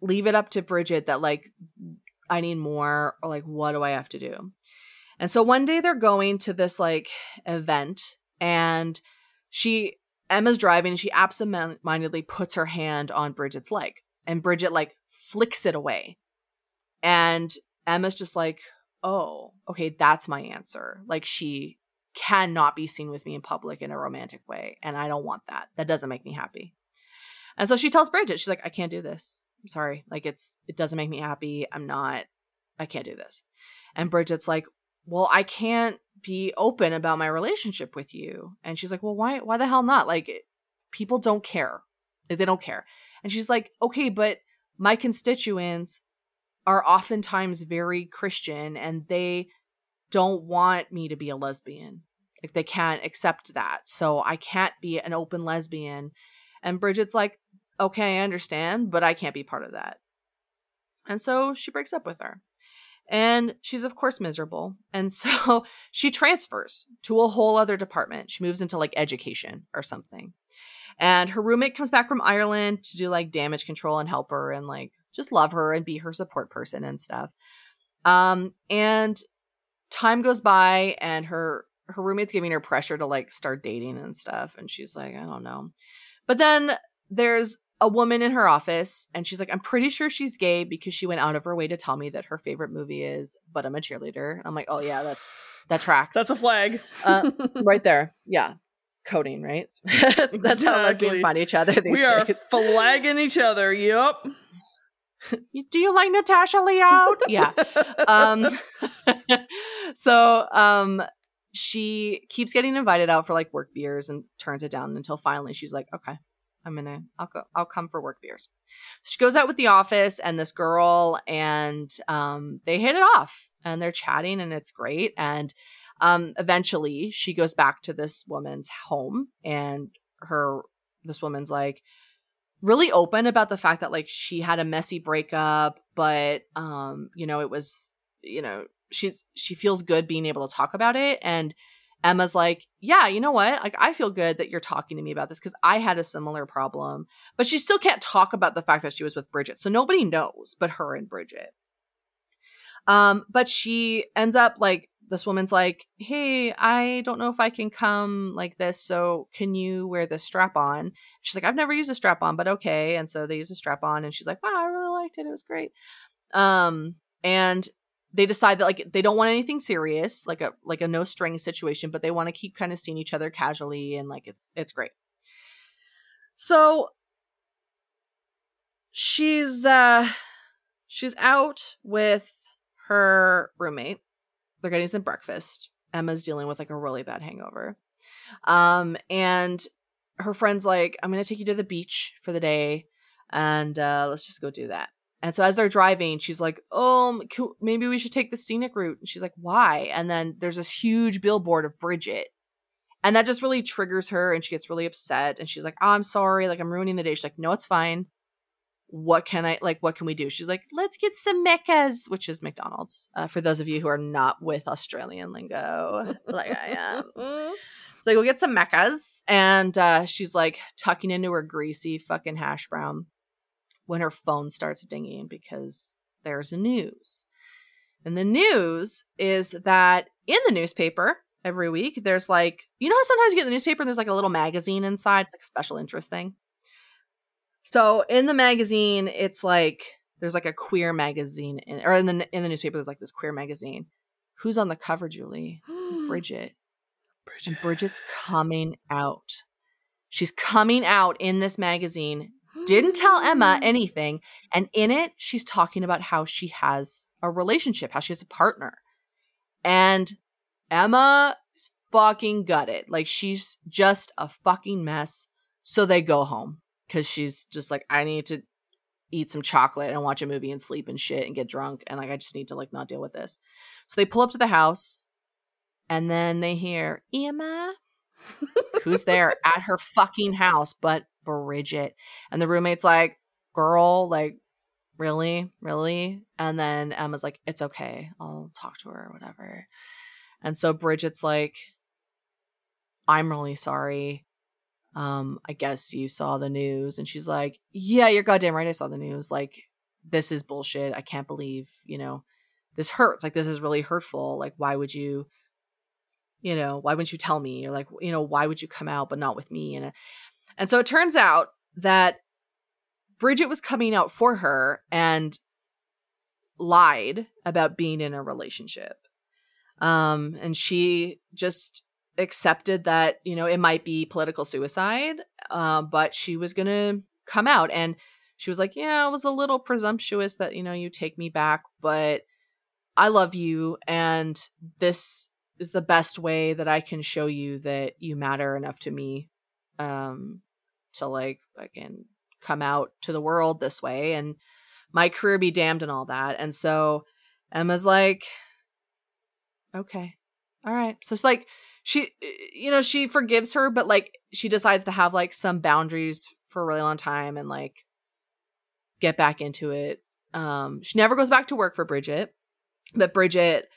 leave it up to bridget that like i need more? Or like what do i have to do? And so one day they're going to this like event and she emma's driving and she absentmindedly puts her hand on bridget's leg and bridget like flicks it away. And emma's just like oh, okay, that's my answer. Like she cannot be seen with me in public in a romantic way. And I don't want that. That doesn't make me happy. And so she tells Bridget, she's like, I can't do this. I'm sorry. Like it's it doesn't make me happy. I'm not I can't do this. And Bridget's like, Well, I can't be open about my relationship with you. And she's like, Well, why why the hell not? Like people don't care. They don't care. And she's like, Okay, but my constituents are oftentimes very Christian and they don't want me to be a lesbian. Like they can't accept that. So I can't be an open lesbian. And Bridget's like, okay, I understand, but I can't be part of that. And so she breaks up with her. And she's, of course, miserable. And *laughs* so she transfers to a whole other department. She moves into like education or something. And her roommate comes back from Ireland to do like damage control and help her and like just love her and be her support person and stuff. Um, and time goes by and her her roommate's giving her pressure to like start dating and stuff. And she's like, I don't know. But then there's a woman in her office and she's like, I'm pretty sure she's gay because she went out of her way to tell me that her favorite movie is But I'm a Cheerleader. I'm like, oh yeah, that's that tracks. That's a flag. uh, *laughs* right there. Yeah. Coding, right? *laughs* that's exactly. how lesbians find each other these we days. are flagging each other. Yep. *laughs* do you like Natasha Lyonne? *laughs* yeah. Um, *laughs* so um, she keeps getting invited out for like work beers and turns it down until finally she's like, okay, I'm gonna, I'll go, I'll come for work beers. So she goes out with the office and this girl, and um, they hit it off and they're chatting and it's great. And um, eventually she goes back to this woman's home and her, this woman's like, really open about the fact that like she had a messy breakup, but um, you know, it was, you know, she's she feels good being able to talk about it and Emma's like, "Yeah, you know what? Like I feel good that you're talking to me about this cuz I had a similar problem." But she still can't talk about the fact that she was with Bridget. So nobody knows but her and Bridget. Um, but she ends up like this woman's like, Hey, I don't know if I can come like this. So can you wear this strap on? She's like, I've never used a strap on, but okay. And so they use a strap on and she's like, Wow, I really liked it. It was great. Um, and they decide that like they don't want anything serious, like a like a no string situation, but they want to keep kind of seeing each other casually and like it's it's great. So she's uh she's out with her roommate they're getting some breakfast. Emma's dealing with like a really bad hangover. Um, and her friend's like, I'm going to take you to the beach for the day and uh, let's just go do that. And so as they're driving, she's like, "Oh, maybe we should take the scenic route." And she's like, "Why?" And then there's this huge billboard of Bridget, And that just really triggers her and she gets really upset and she's like, oh, I'm sorry, like I'm ruining the day. She's like, no, it's fine. What can I like? What can we do? She's like, let's get some Maccas, which is McDonald's. Uh, for those of you who are not with Australian lingo, like I am. *laughs* So they go get some Maccas, and uh, she's like tucking into her greasy fucking hash brown when her phone starts dinging because there's news. And the news is that in the newspaper every week, there's like, you know how sometimes you get the newspaper and there's like a little magazine inside? It's like a special interest thing. So in the magazine, it's like there's like a queer magazine, in, or in the in the newspaper, there's like this queer magazine. Who's on the cover, Julie? *gasps* Bridget. Bridget. And Bridget's coming out. She's coming out in this magazine. Didn't tell Emma *gasps* anything. And in it, she's talking about how she has a relationship, how she has a partner. And Emma is fucking gutted. Like she's just a fucking mess. So they go home because she's just like, I need to eat some chocolate and watch a movie and sleep and shit and get drunk. And like, I just need to like not deal with this. So they pull up to the house and then they hear Emma, *laughs* who's there at her fucking house, but Bridget. And the roommate's like, girl, like, really? Really? And then Emma's like, it's okay. I'll talk to her or whatever. And so Bridget's like, I'm really sorry. Um, I guess you saw the news. And she's like, Yeah, you're goddamn right. I saw the news. Like, this is bullshit. I can't believe, you know, this hurts. Like, this is really hurtful. Like, why would you, you know, why wouldn't you tell me? Or like, you know, why would you come out but not with me? And and so it turns out that Bridget was coming out for her and lied about being in a relationship. Um, and she just accepted that, you know, it might be political suicide, uh, but she was to come out. And she was like, Yeah, it was a little presumptuous that, you know, you take me back, but I love you. And this is the best way that I can show you that you matter enough to me um, to like, again, come out to the world this way and my career be damned and all that. And so Emma's like, okay, all right. So it's like she, you know, she forgives her, but like she decides to have like some boundaries for a really long time and like get back into it. Um, she never goes back to work for Bridget, but Bridget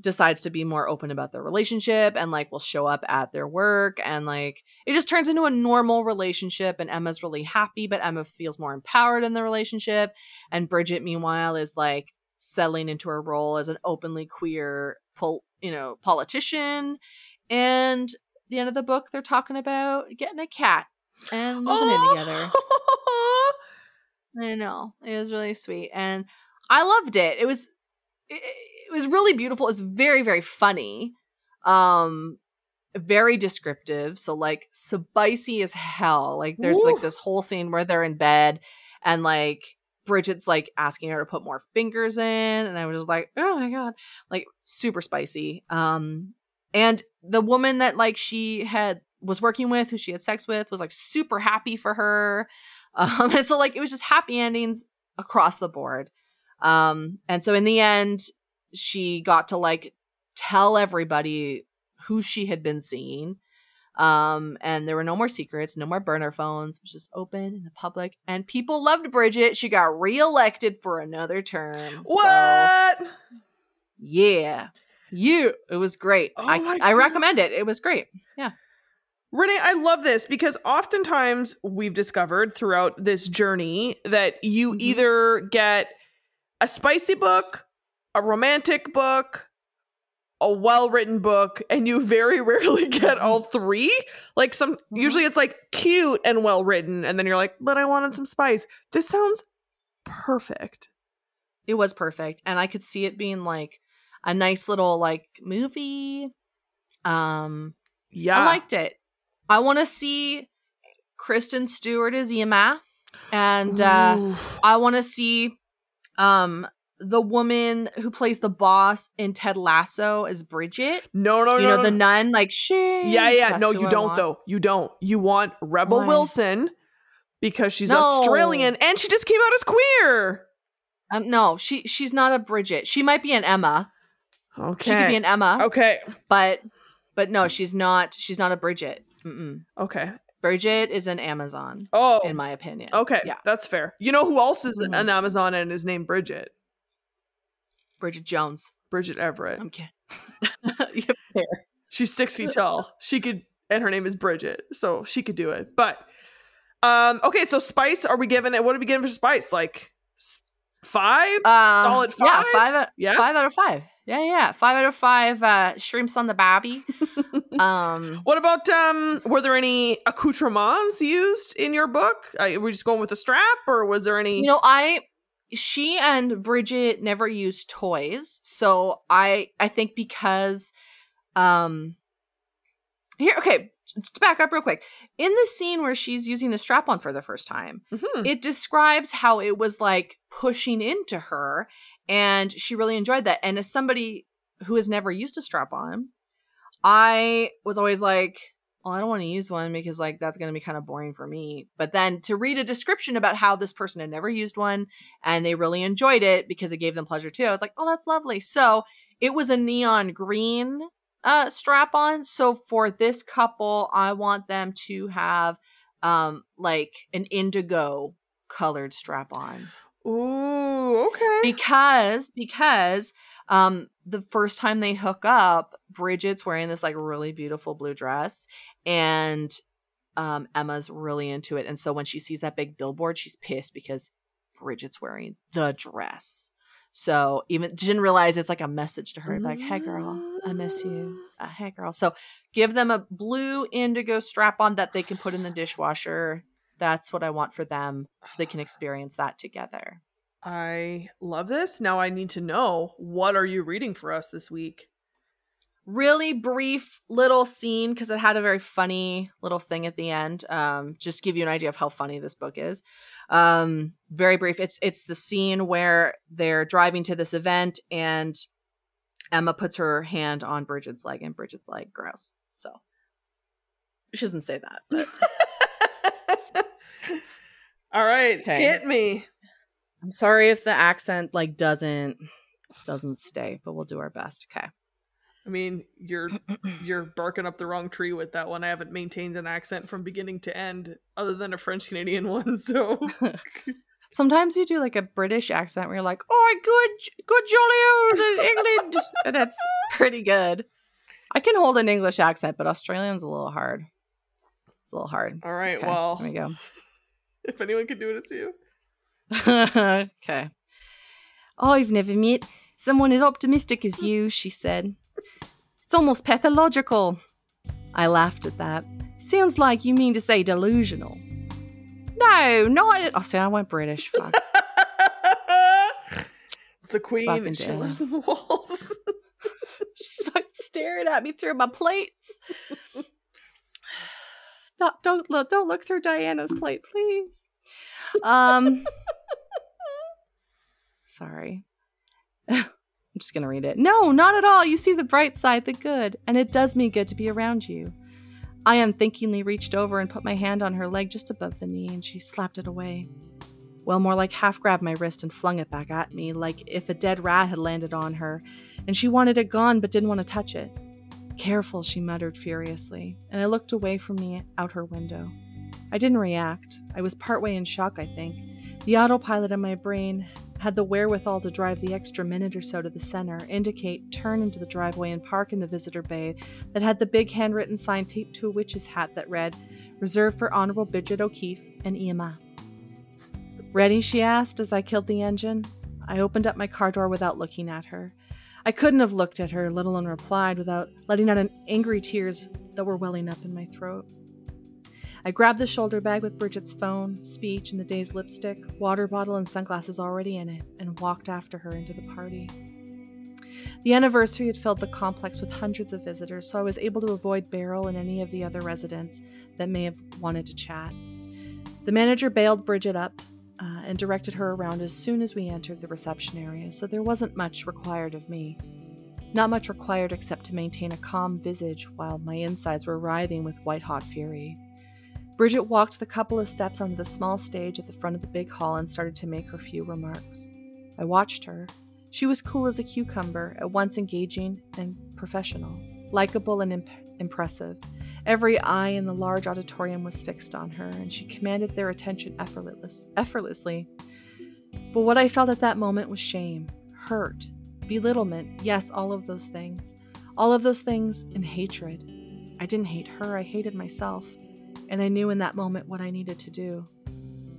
decides to be more open about their relationship and like will show up at their work and like it just turns into a normal relationship and Emma's really happy but Emma feels more empowered in the relationship and Bridget meanwhile is like settling into her role as an openly queer pol- you know politician and the end of the book they're talking about getting a cat and moving in together I know it was really sweet and I loved it it was it, it was really beautiful. It was very, very funny. Um very descriptive. So like spicy as hell. Like there's Ooh. like this whole scene where they're in bed and like Bridget's like asking her to put more fingers in and I was just like, "Oh my god." Like super spicy. Um and the woman that like she had was working with, who she had sex with, was like super happy for her. *laughs* Um and so like it was just happy endings across the board. Um and so in the end she got to like tell everybody who she had been seeing. Um, and there were no more secrets, no more burner phones. It was just open in the public, and people loved Bridget. She got reelected for another term. So, What? yeah, you. It was great. Oh I I recommend it. It was great. Yeah. Renee, I love this because oftentimes we've discovered throughout this journey that you Mhm. either get a spicy book, a romantic book, a well-written book, and you very *laughs* rarely get all three. Like some Mhm. usually it's like cute and well written, and then you're like, but I wanted some spice. This sounds perfect. It was perfect, and I could see it being like a nice little like movie. Um, Yeah. I liked it. I want to see Kristen Stewart as Emma, and uh, I want to see um the woman who plays the boss in Ted Lasso as Bridget. no, no, you no, You know no, the nun, like she. Yeah, yeah. That's No, you I don't want. though. You don't. You want Rebel Why? Wilson because she's No. Australian and she just came out as queer. Um, no, she she's not a Bridget. She might be an Emma. Okay. She could be an Emma, Okay. but But no, she's not. She's not a Bridget. Mm-mm. Okay. Bridget is an Amazon, Oh. in my opinion. okay. Yeah. That's fair. You know who else is Mhm. an Amazon and is named Bridget? Bridget Jones. Bridget Everett. I'm kidding. *laughs* yeah, fair. She's six feet *laughs* tall. She could, and her name is Bridget, so she could do it. But, um, okay. So Spice, are we giving it? What are we giving for Spice? Like five? Um, Solid Yeah, five? five out, yeah. five out of five. Yeah, yeah, five out of five. Uh, shrimps on the babby. *laughs* um, What about um? Were there any accoutrements used in your book? Uh, were we just going with a strap, or was there any? you know, I she and Bridget never used toys, so I I think because um here okay to back up real quick in the scene where she's using the strap on for the first time Mhm. it describes how it was like pushing into her and she really enjoyed that. And as somebody who has never used a strap on i was always like oh i don't want to use one because like that's going to be kind of boring for me. But then to read a description about how this person had never used one and they really enjoyed it because it gave them pleasure too i was like oh that's lovely. So it was a neon green uh strap on. So for this couple i want them to have um like an indigo colored strap on Ooh, okay. because because um the first time they hook up bridget's wearing this like really beautiful blue dress and um emma's really into it and so when she sees that big billboard she's pissed because bridget's wearing the dress. So even didn't realize it's like a message to her like hey girl i miss you. Uh, hey girl. So give them a blue indigo strap on that they can put in the dishwasher that's what i want for them so they can *sighs* experience that together I love this. Now I need to know what are you reading for us this week? really brief little scene because it had a very funny little thing at the end um just give you an idea of how funny this book is um very brief it's it's the scene where they're driving to this event and emma puts her hand on bridget's leg and bridget's like gross so she doesn't say that but *laughs* All right, Okay. hit me. i'm sorry if the accent like doesn't doesn't stay but we'll do our best okay I mean, you're you're barking up the wrong tree with that one. I haven't maintained an accent from beginning to end, other than a French Canadian *laughs* one. So *laughs* Sometimes you do like a British accent where you're like, "Oh, good, good, jolly old England," *laughs* and it's pretty good. I can hold an English accent, but Australian's a little hard. It's a little hard. all right, Okay, well, here we go. *laughs* if anyone can do it, it's you. *laughs* okay. Oh, I've never met someone as optimistic as you, she said. It's almost pathological. I laughed at that. Sounds like you mean to say delusional. No, not at Oh, see, I went British. Fuck. *laughs* it's the queen. Fucking She lives in the walls. She's fucking staring at me through my plates. Not, don't look, don't look through Diana's plate, please. Um, *laughs* sorry. *sighs* I'm just gonna read it. No, not at all. You see the bright side, the good, and it does me good to be around you. I unthinkingly reached over and put my hand on her leg just above the knee, and she slapped it away. Well, more like half grabbed my wrist and flung it back at me, like if a dead rat had landed on her, and she wanted it gone but didn't want to touch it. Careful, she muttered furiously, and I looked away from me out her window. I didn't react. I was partway in shock, I think. The autopilot in my brain had the wherewithal to drive the extra minute or so to the center, indicate, turn into the driveway, and park in the visitor bay that had the big handwritten sign taped to a witch's hat that read, Reserved for Honorable Bridget O'Keefe and Emma. Ready? she asked as I killed the engine. I opened up my car door without looking at her. I couldn't have looked at her, let alone replied, without letting out an angry tears that were welling up in my throat. I grabbed the shoulder bag with Bridget's phone, speech, and the day's lipstick, water bottle, and sunglasses already in it, and walked after her into the party. The anniversary had filled the complex with hundreds of visitors, so I was able to avoid Beryl and any of the other residents that may have wanted to chat. The manager bailed Bridget up uh, and directed her around as soon as we entered the reception area, so there wasn't much required of me. Not much required except to maintain a calm visage while my insides were writhing with white hot fury. Bridget walked the couple of steps onto the small stage at the front of the big hall and started to make her few remarks. I watched her. She was cool as a cucumber, at once engaging and professional. likable and imp- impressive. Every eye in the large auditorium was fixed on her, and she commanded their attention effortless- effortlessly. But what I felt at that moment was shame, hurt, belittlement yes, all of those things. All of those things and hatred. I didn't hate her, I hated myself. And I knew in that moment what I needed to do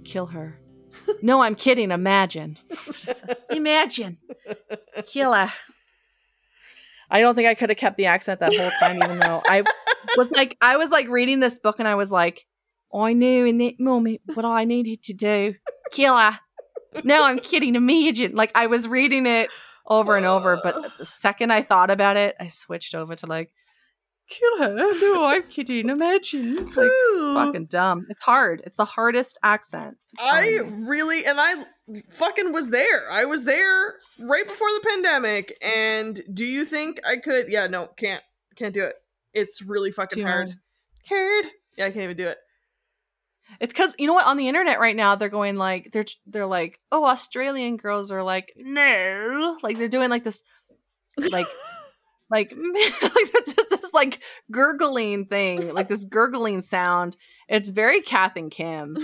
kill her. *laughs* no, I'm kidding. Imagine. *laughs* Imagine. Kill her. I don't think I could have kept the accent that whole time, even though I was like, I was like reading this book and I was like, I knew in that moment what I needed to do. Kill her. No, I'm kidding. Imagine. Like I was reading it over and over, but the *sighs* second I thought about it, I switched over to like, kill her. No, *laughs* I'm kidding. Imagine. Like it's fucking dumb. It's hard. It's the hardest accent. I really and I fucking was there. I was there right before the pandemic. And do you think I could? Yeah, no, can't, can't do it. It's really fucking Too hard. Hard. Yeah, I can't even do it. It's because you know what on the internet right now they're going like they're they're like oh Australian girls are like no like they're doing like this like *laughs* like *laughs* like just this like gurgling thing like this gurgling sound. It's very Kath and Kim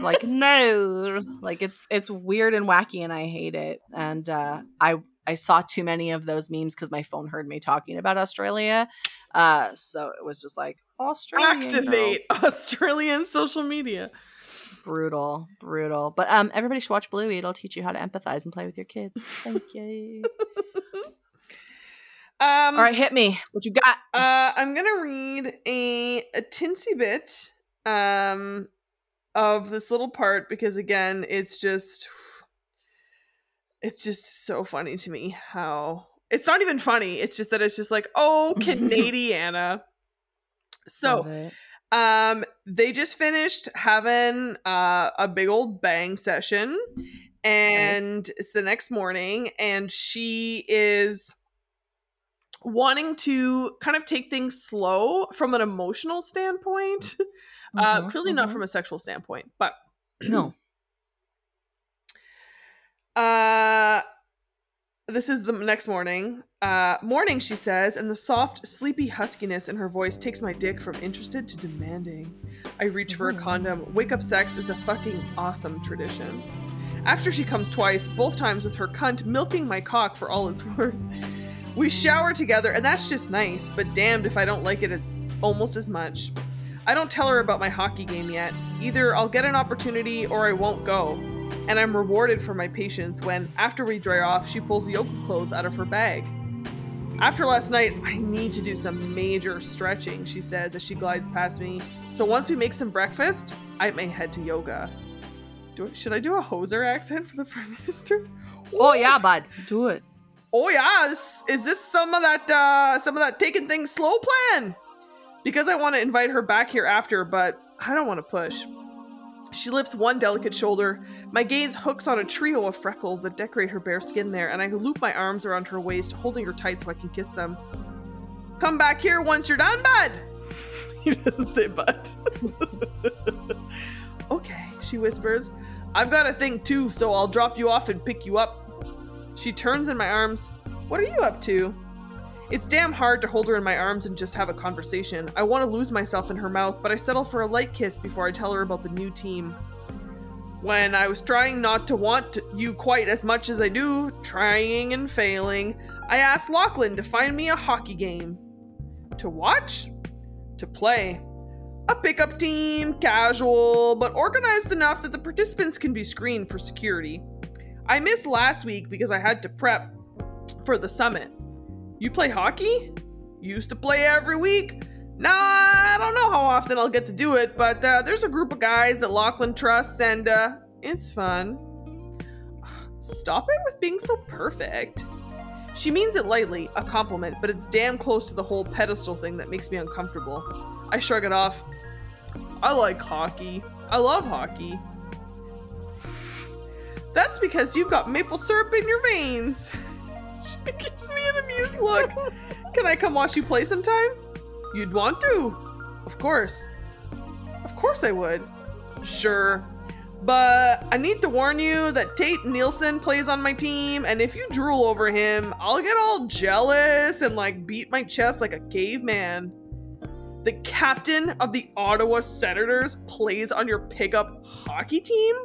like *laughs* no like it's it's weird and wacky and I hate it and uh, I I saw too many of those memes because my phone heard me talking about Australia. Uh, so it was just like Australian Activate girls Australian social media. brutal brutal but um everybody should watch bluey it'll teach you how to empathize and play with your kids thank you *laughs* Um, all right hit me what you got Uh, I'm gonna read a a tinsy bit um of this little part because again, it's just it's just so funny to me how it's not even funny. It's just that it's just like, oh, *laughs* Canadiana. So, um, they just finished having uh, a big old bang session, and it's the next morning, and she is wanting to kind of take things slow from an emotional standpoint. *laughs* uh, Mhm, clearly not mhm. from a sexual standpoint, but no Uh this is the next morning. Uh morning she says, and the soft, sleepy huskiness in her voice takes my dick from interested to demanding. I reach for a condom. Wake up sex is a fucking awesome tradition. After she comes twice, both times with her cunt milking my cock for all it's *laughs* worth. We shower together, and that's just nice, but damned if I don't like it as almost as much. I don't tell her about my hockey game yet. Either I'll get an opportunity or I won't go and I'm rewarded for my patience when, after we dry off, she pulls yoga clothes out of her bag. After last night, I need to do some major stretching, she says as she glides past me. So once we make some breakfast, I may head to yoga. Do, should I do a hoser accent for the *laughs* Prime Minister? oh yeah bud do it Oh yeah, is, is this some of that uh some of that taking things slow plan? Because I want to invite her back here after, but I don't want to push. She lifts one delicate shoulder. My gaze hooks on a trio of freckles that decorate her bare skin there, and I loop my arms around her waist, holding her tight so I can kiss them. Come back here once you're done, bud. *laughs* He doesn't say bud. *laughs* okay, she whispers. I've got a thing too, so I'll drop you off and pick you up. She turns in my arms. What are you up to? It's damn hard to hold her in my arms and just have a conversation. I want to lose myself in her mouth, but I settle for a light kiss before I tell her about the new team. When I was trying not to want you quite as much as I do, trying and failing, I asked Lachlan to find me a hockey game. To watch? To play. A pickup team, casual, but organized enough that the participants can be screened for security. I missed last week because I had to prep for the summit. You play hockey? Used to play every week? Nah, I don't know how often I'll get to do it, but uh, there's a group of guys that Lachlan trusts, and uh, it's fun. Stop it with being so perfect. She means it lightly, a compliment, but it's damn close to the whole pedestal thing that makes me uncomfortable. I shrug it off. I like hockey. I love hockey. That's because you've got maple syrup in your veins. *laughs* She gives me an amused look. Can I come watch you play sometime? You'd want to. Of course. Of course I would. Sure. But I need to warn you that Tate Nielsen plays on my team, and if you drool over him, I'll get all jealous and like beat my chest like a caveman. The captain of the Ottawa Senators plays on your pickup hockey team?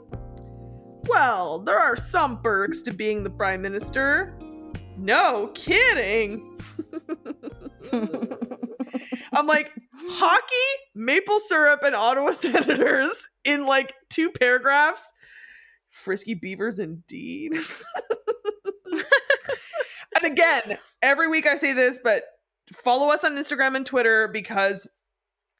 Well, there are some perks to being the prime minister. No kidding. *laughs* I'm like, hockey, maple syrup, and Ottawa *laughs* Senators in like two paragraphs. Frisky Beavers, indeed. *laughs* and again, every week I say this, but follow us on Instagram and Twitter because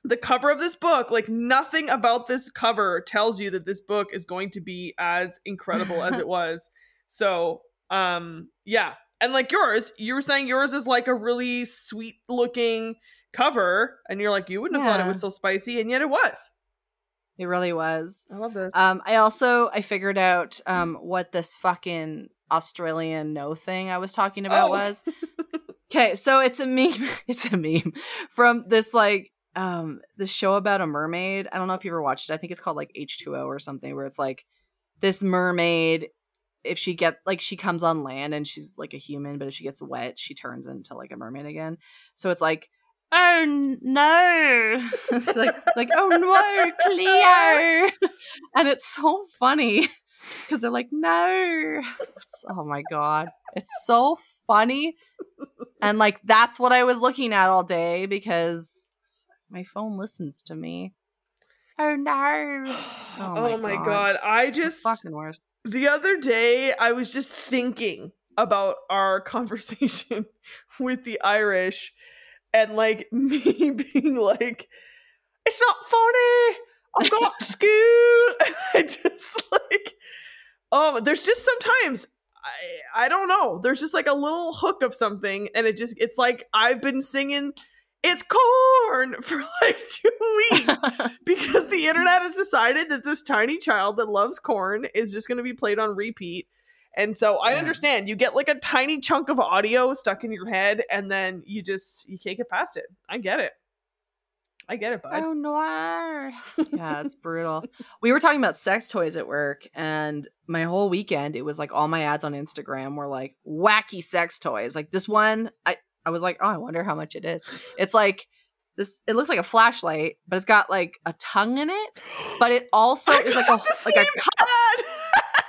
the cover of this book, like nothing about this cover tells you that this book is going to be as incredible as it was. So, um, yeah. And like yours, you were saying yours is like a really sweet looking cover, and you're like, you wouldn't have thought it was so spicy, and yet it was. It really was. I love this. Um, I also I figured out um what this fucking Australian no thing I was talking about Oh. was. *laughs* Okay, so it's a meme. *laughs* It's a meme from this like um this show about a mermaid. I don't know if you ever watched it. I think it's called like H2O or something where it's like this mermaid if she get like she comes on land and she's like a human, but if she gets wet, she turns into like a mermaid again. So it's like Oh no! *laughs* it's like like oh no, Cleo, *laughs* and it's so funny *laughs* because they're like no. It's- oh my god, it's so funny, and like that's what I was looking at all day because my phone listens to me. Oh no! *sighs* oh my oh my, God. god. I It's just fucking worse. The other day I was just thinking about our *laughs* conversation with the Irish and like *laughs* me being like, it's not funny. I've got *laughs* school. And I just like, oh, there's just sometimes I I don't know. There's just like a little hook of something, and it just it's like I've been singing. It's corn *laughs* for like two weeks *laughs* because the internet has decided that this tiny child that loves corn is just going to be played on repeat. And so I Yeah. understand you get like a tiny chunk of audio stuck in your head and then you just you can't get past it. I get it. I get it, bud. Oh no! *laughs* yeah, it's brutal. We were talking about sex toys at work, and my whole weekend it was like all my ads on Instagram were like wacky sex toys. Like this one, I I was like, oh, I wonder how much it is. It's like this. It looks like a flashlight, but it's got like a tongue in it. But it also I is like a like a cup. *laughs*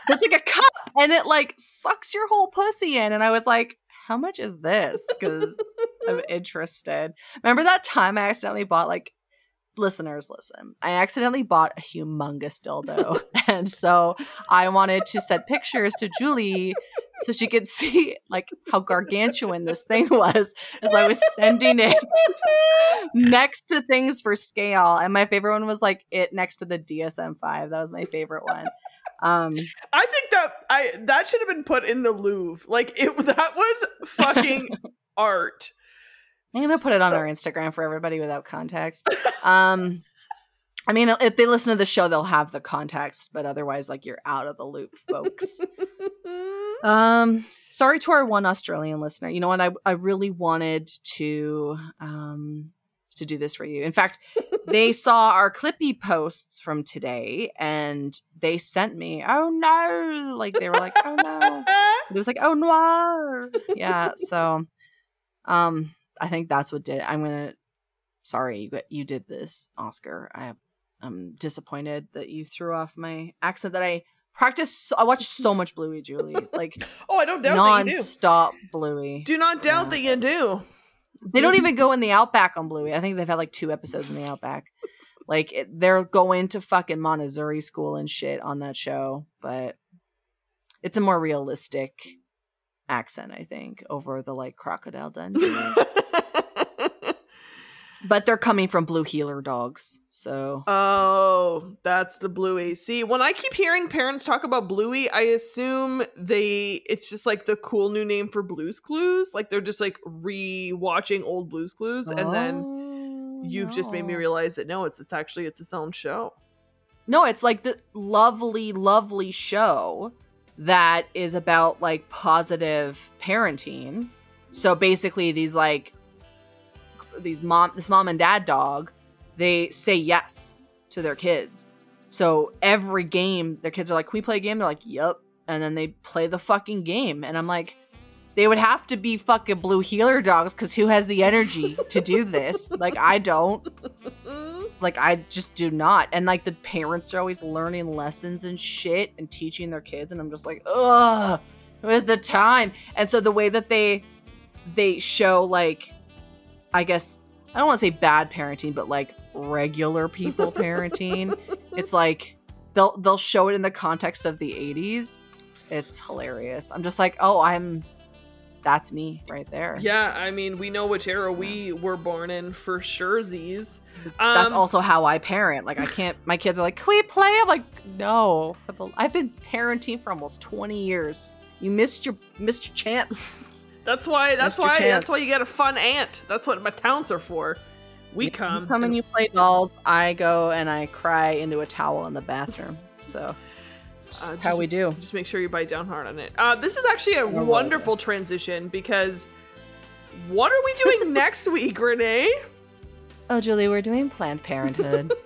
It's like a cup, and it like sucks your whole pussy in. And I was like, how much is this? Because I'm *laughs* interested. Remember that time I accidentally bought like listeners listen. I accidentally bought a humongous dildo. *laughs* and so I wanted to send pictures to Julie so she could see like how gargantuan this thing was as I was sending it *laughs* next to things for scale. And my favorite one was like it next to the DSM 5. That was my favorite one. Um I think that I that should have been put in the Louvre. Like it that was fucking *laughs* art. I'm gonna put it on our Instagram for everybody without context. Um, I mean, if they listen to the show, they'll have the context, but otherwise, like you're out of the loop, folks. *laughs* um, sorry to our one Australian listener. You know what? I I really wanted to um to do this for you. In fact, they *laughs* saw our Clippy posts from today, and they sent me, "Oh no!" Like they were like, "Oh no." *laughs* It was like, oh noir. Yeah. So um I think that's what did it. I'm gonna sorry you got you did this, Oscar. I I'm disappointed that you threw off my accent that I practice. so, I watch so much Bluey Julie. *laughs* Like oh, I don't doubt that you do. non-stop Bluey. Do not doubt Yeah. that you do. They don't even go in the outback on Bluey. I think they've had like two episodes in the outback. Like it, they're going to fucking Montessori school and shit on that show, but it's a more realistic accent, I think, over the like crocodile Dundee. *laughs* but they're coming from blue heeler dogs, so oh, that's the Bluey. See, when I keep hearing parents talk about Bluey, I assume they it's just like the cool new name for Blues Clues. Like they're just like re-watching old Blues Clues, and then Oh, you've just made me realize that no, it's it's actually it's its own show. No, it's like the lovely, lovely show that is about like positive parenting. So basically, these like these mom, this mom and dad dog, they say yes to their kids. So every game, their kids are like, "Can we play a game?" They're like, "Yep," and then they play the fucking game, and I'm like, they would have to be fucking blue heeler dogs because who has the energy to do this? *laughs* like I don't. Like I just do not. And like the parents are always learning lessons and shit and teaching their kids, and I'm just like, ugh, where's the time? And so the way that they they show like, I guess I don't want to say bad parenting, but like regular people *laughs* parenting. it's like they'll they'll show it in the context of the 80s. It's hilarious. I'm just like, oh, I'm that's me right there. Yeah, I mean, we know which era we were born in for sure, Z's. Um, that's also how I parent. Like, I can't, my kids are like, can we play? I'm like, no. I've been parenting for almost 20 years. You missed your missed your chance. That's why. That's why. That's why you get a fun aunt. That's what my talents are for. We come. You come and, and you play dolls. I go and I cry into a towel in the bathroom. So uh, just, how we do. Just make sure you bite down hard on it. Uh, this is actually a wonderful transition because what are we doing *laughs* next week, Renee? Oh, Julie, we're doing Planned Parenthood. *laughs*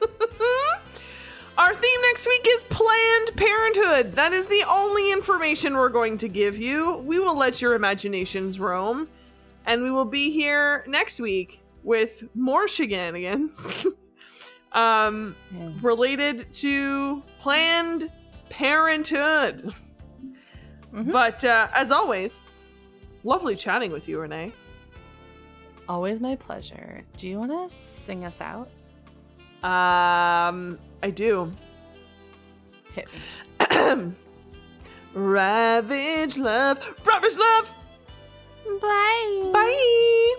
Our theme next week is Planned Parenthood. That is the only information we're going to give you. We will let your imaginations roam, and we will be here next week with more shenanigans *laughs* um, yeah. related to Planned Parenthood. Mm-hmm. But uh, as always, lovely chatting with you, Renee. Always my pleasure. Do you want to sing us out? Um, I do. Hit me. *clears throat* Ravage love. Ravage love. Bye. Bye.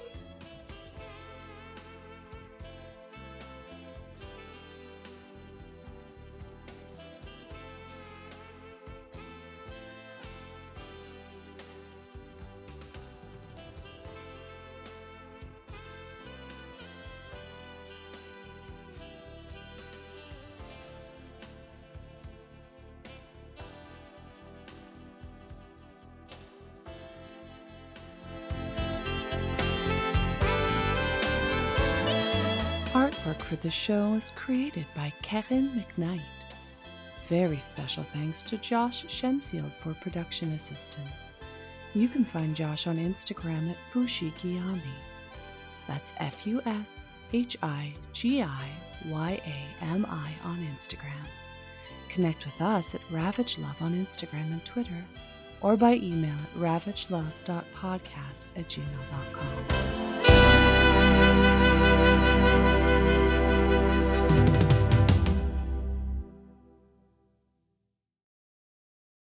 The show is created by Karen McKnight. Very special thanks to Josh Shenfield for production assistance. You can find Josh on Instagram at Fushigiyami. That's F U S H I G I Y A M I on Instagram. Connect with us at Ravage Love on Instagram and Twitter, or by email at ravagelove.podcast at gmail.com.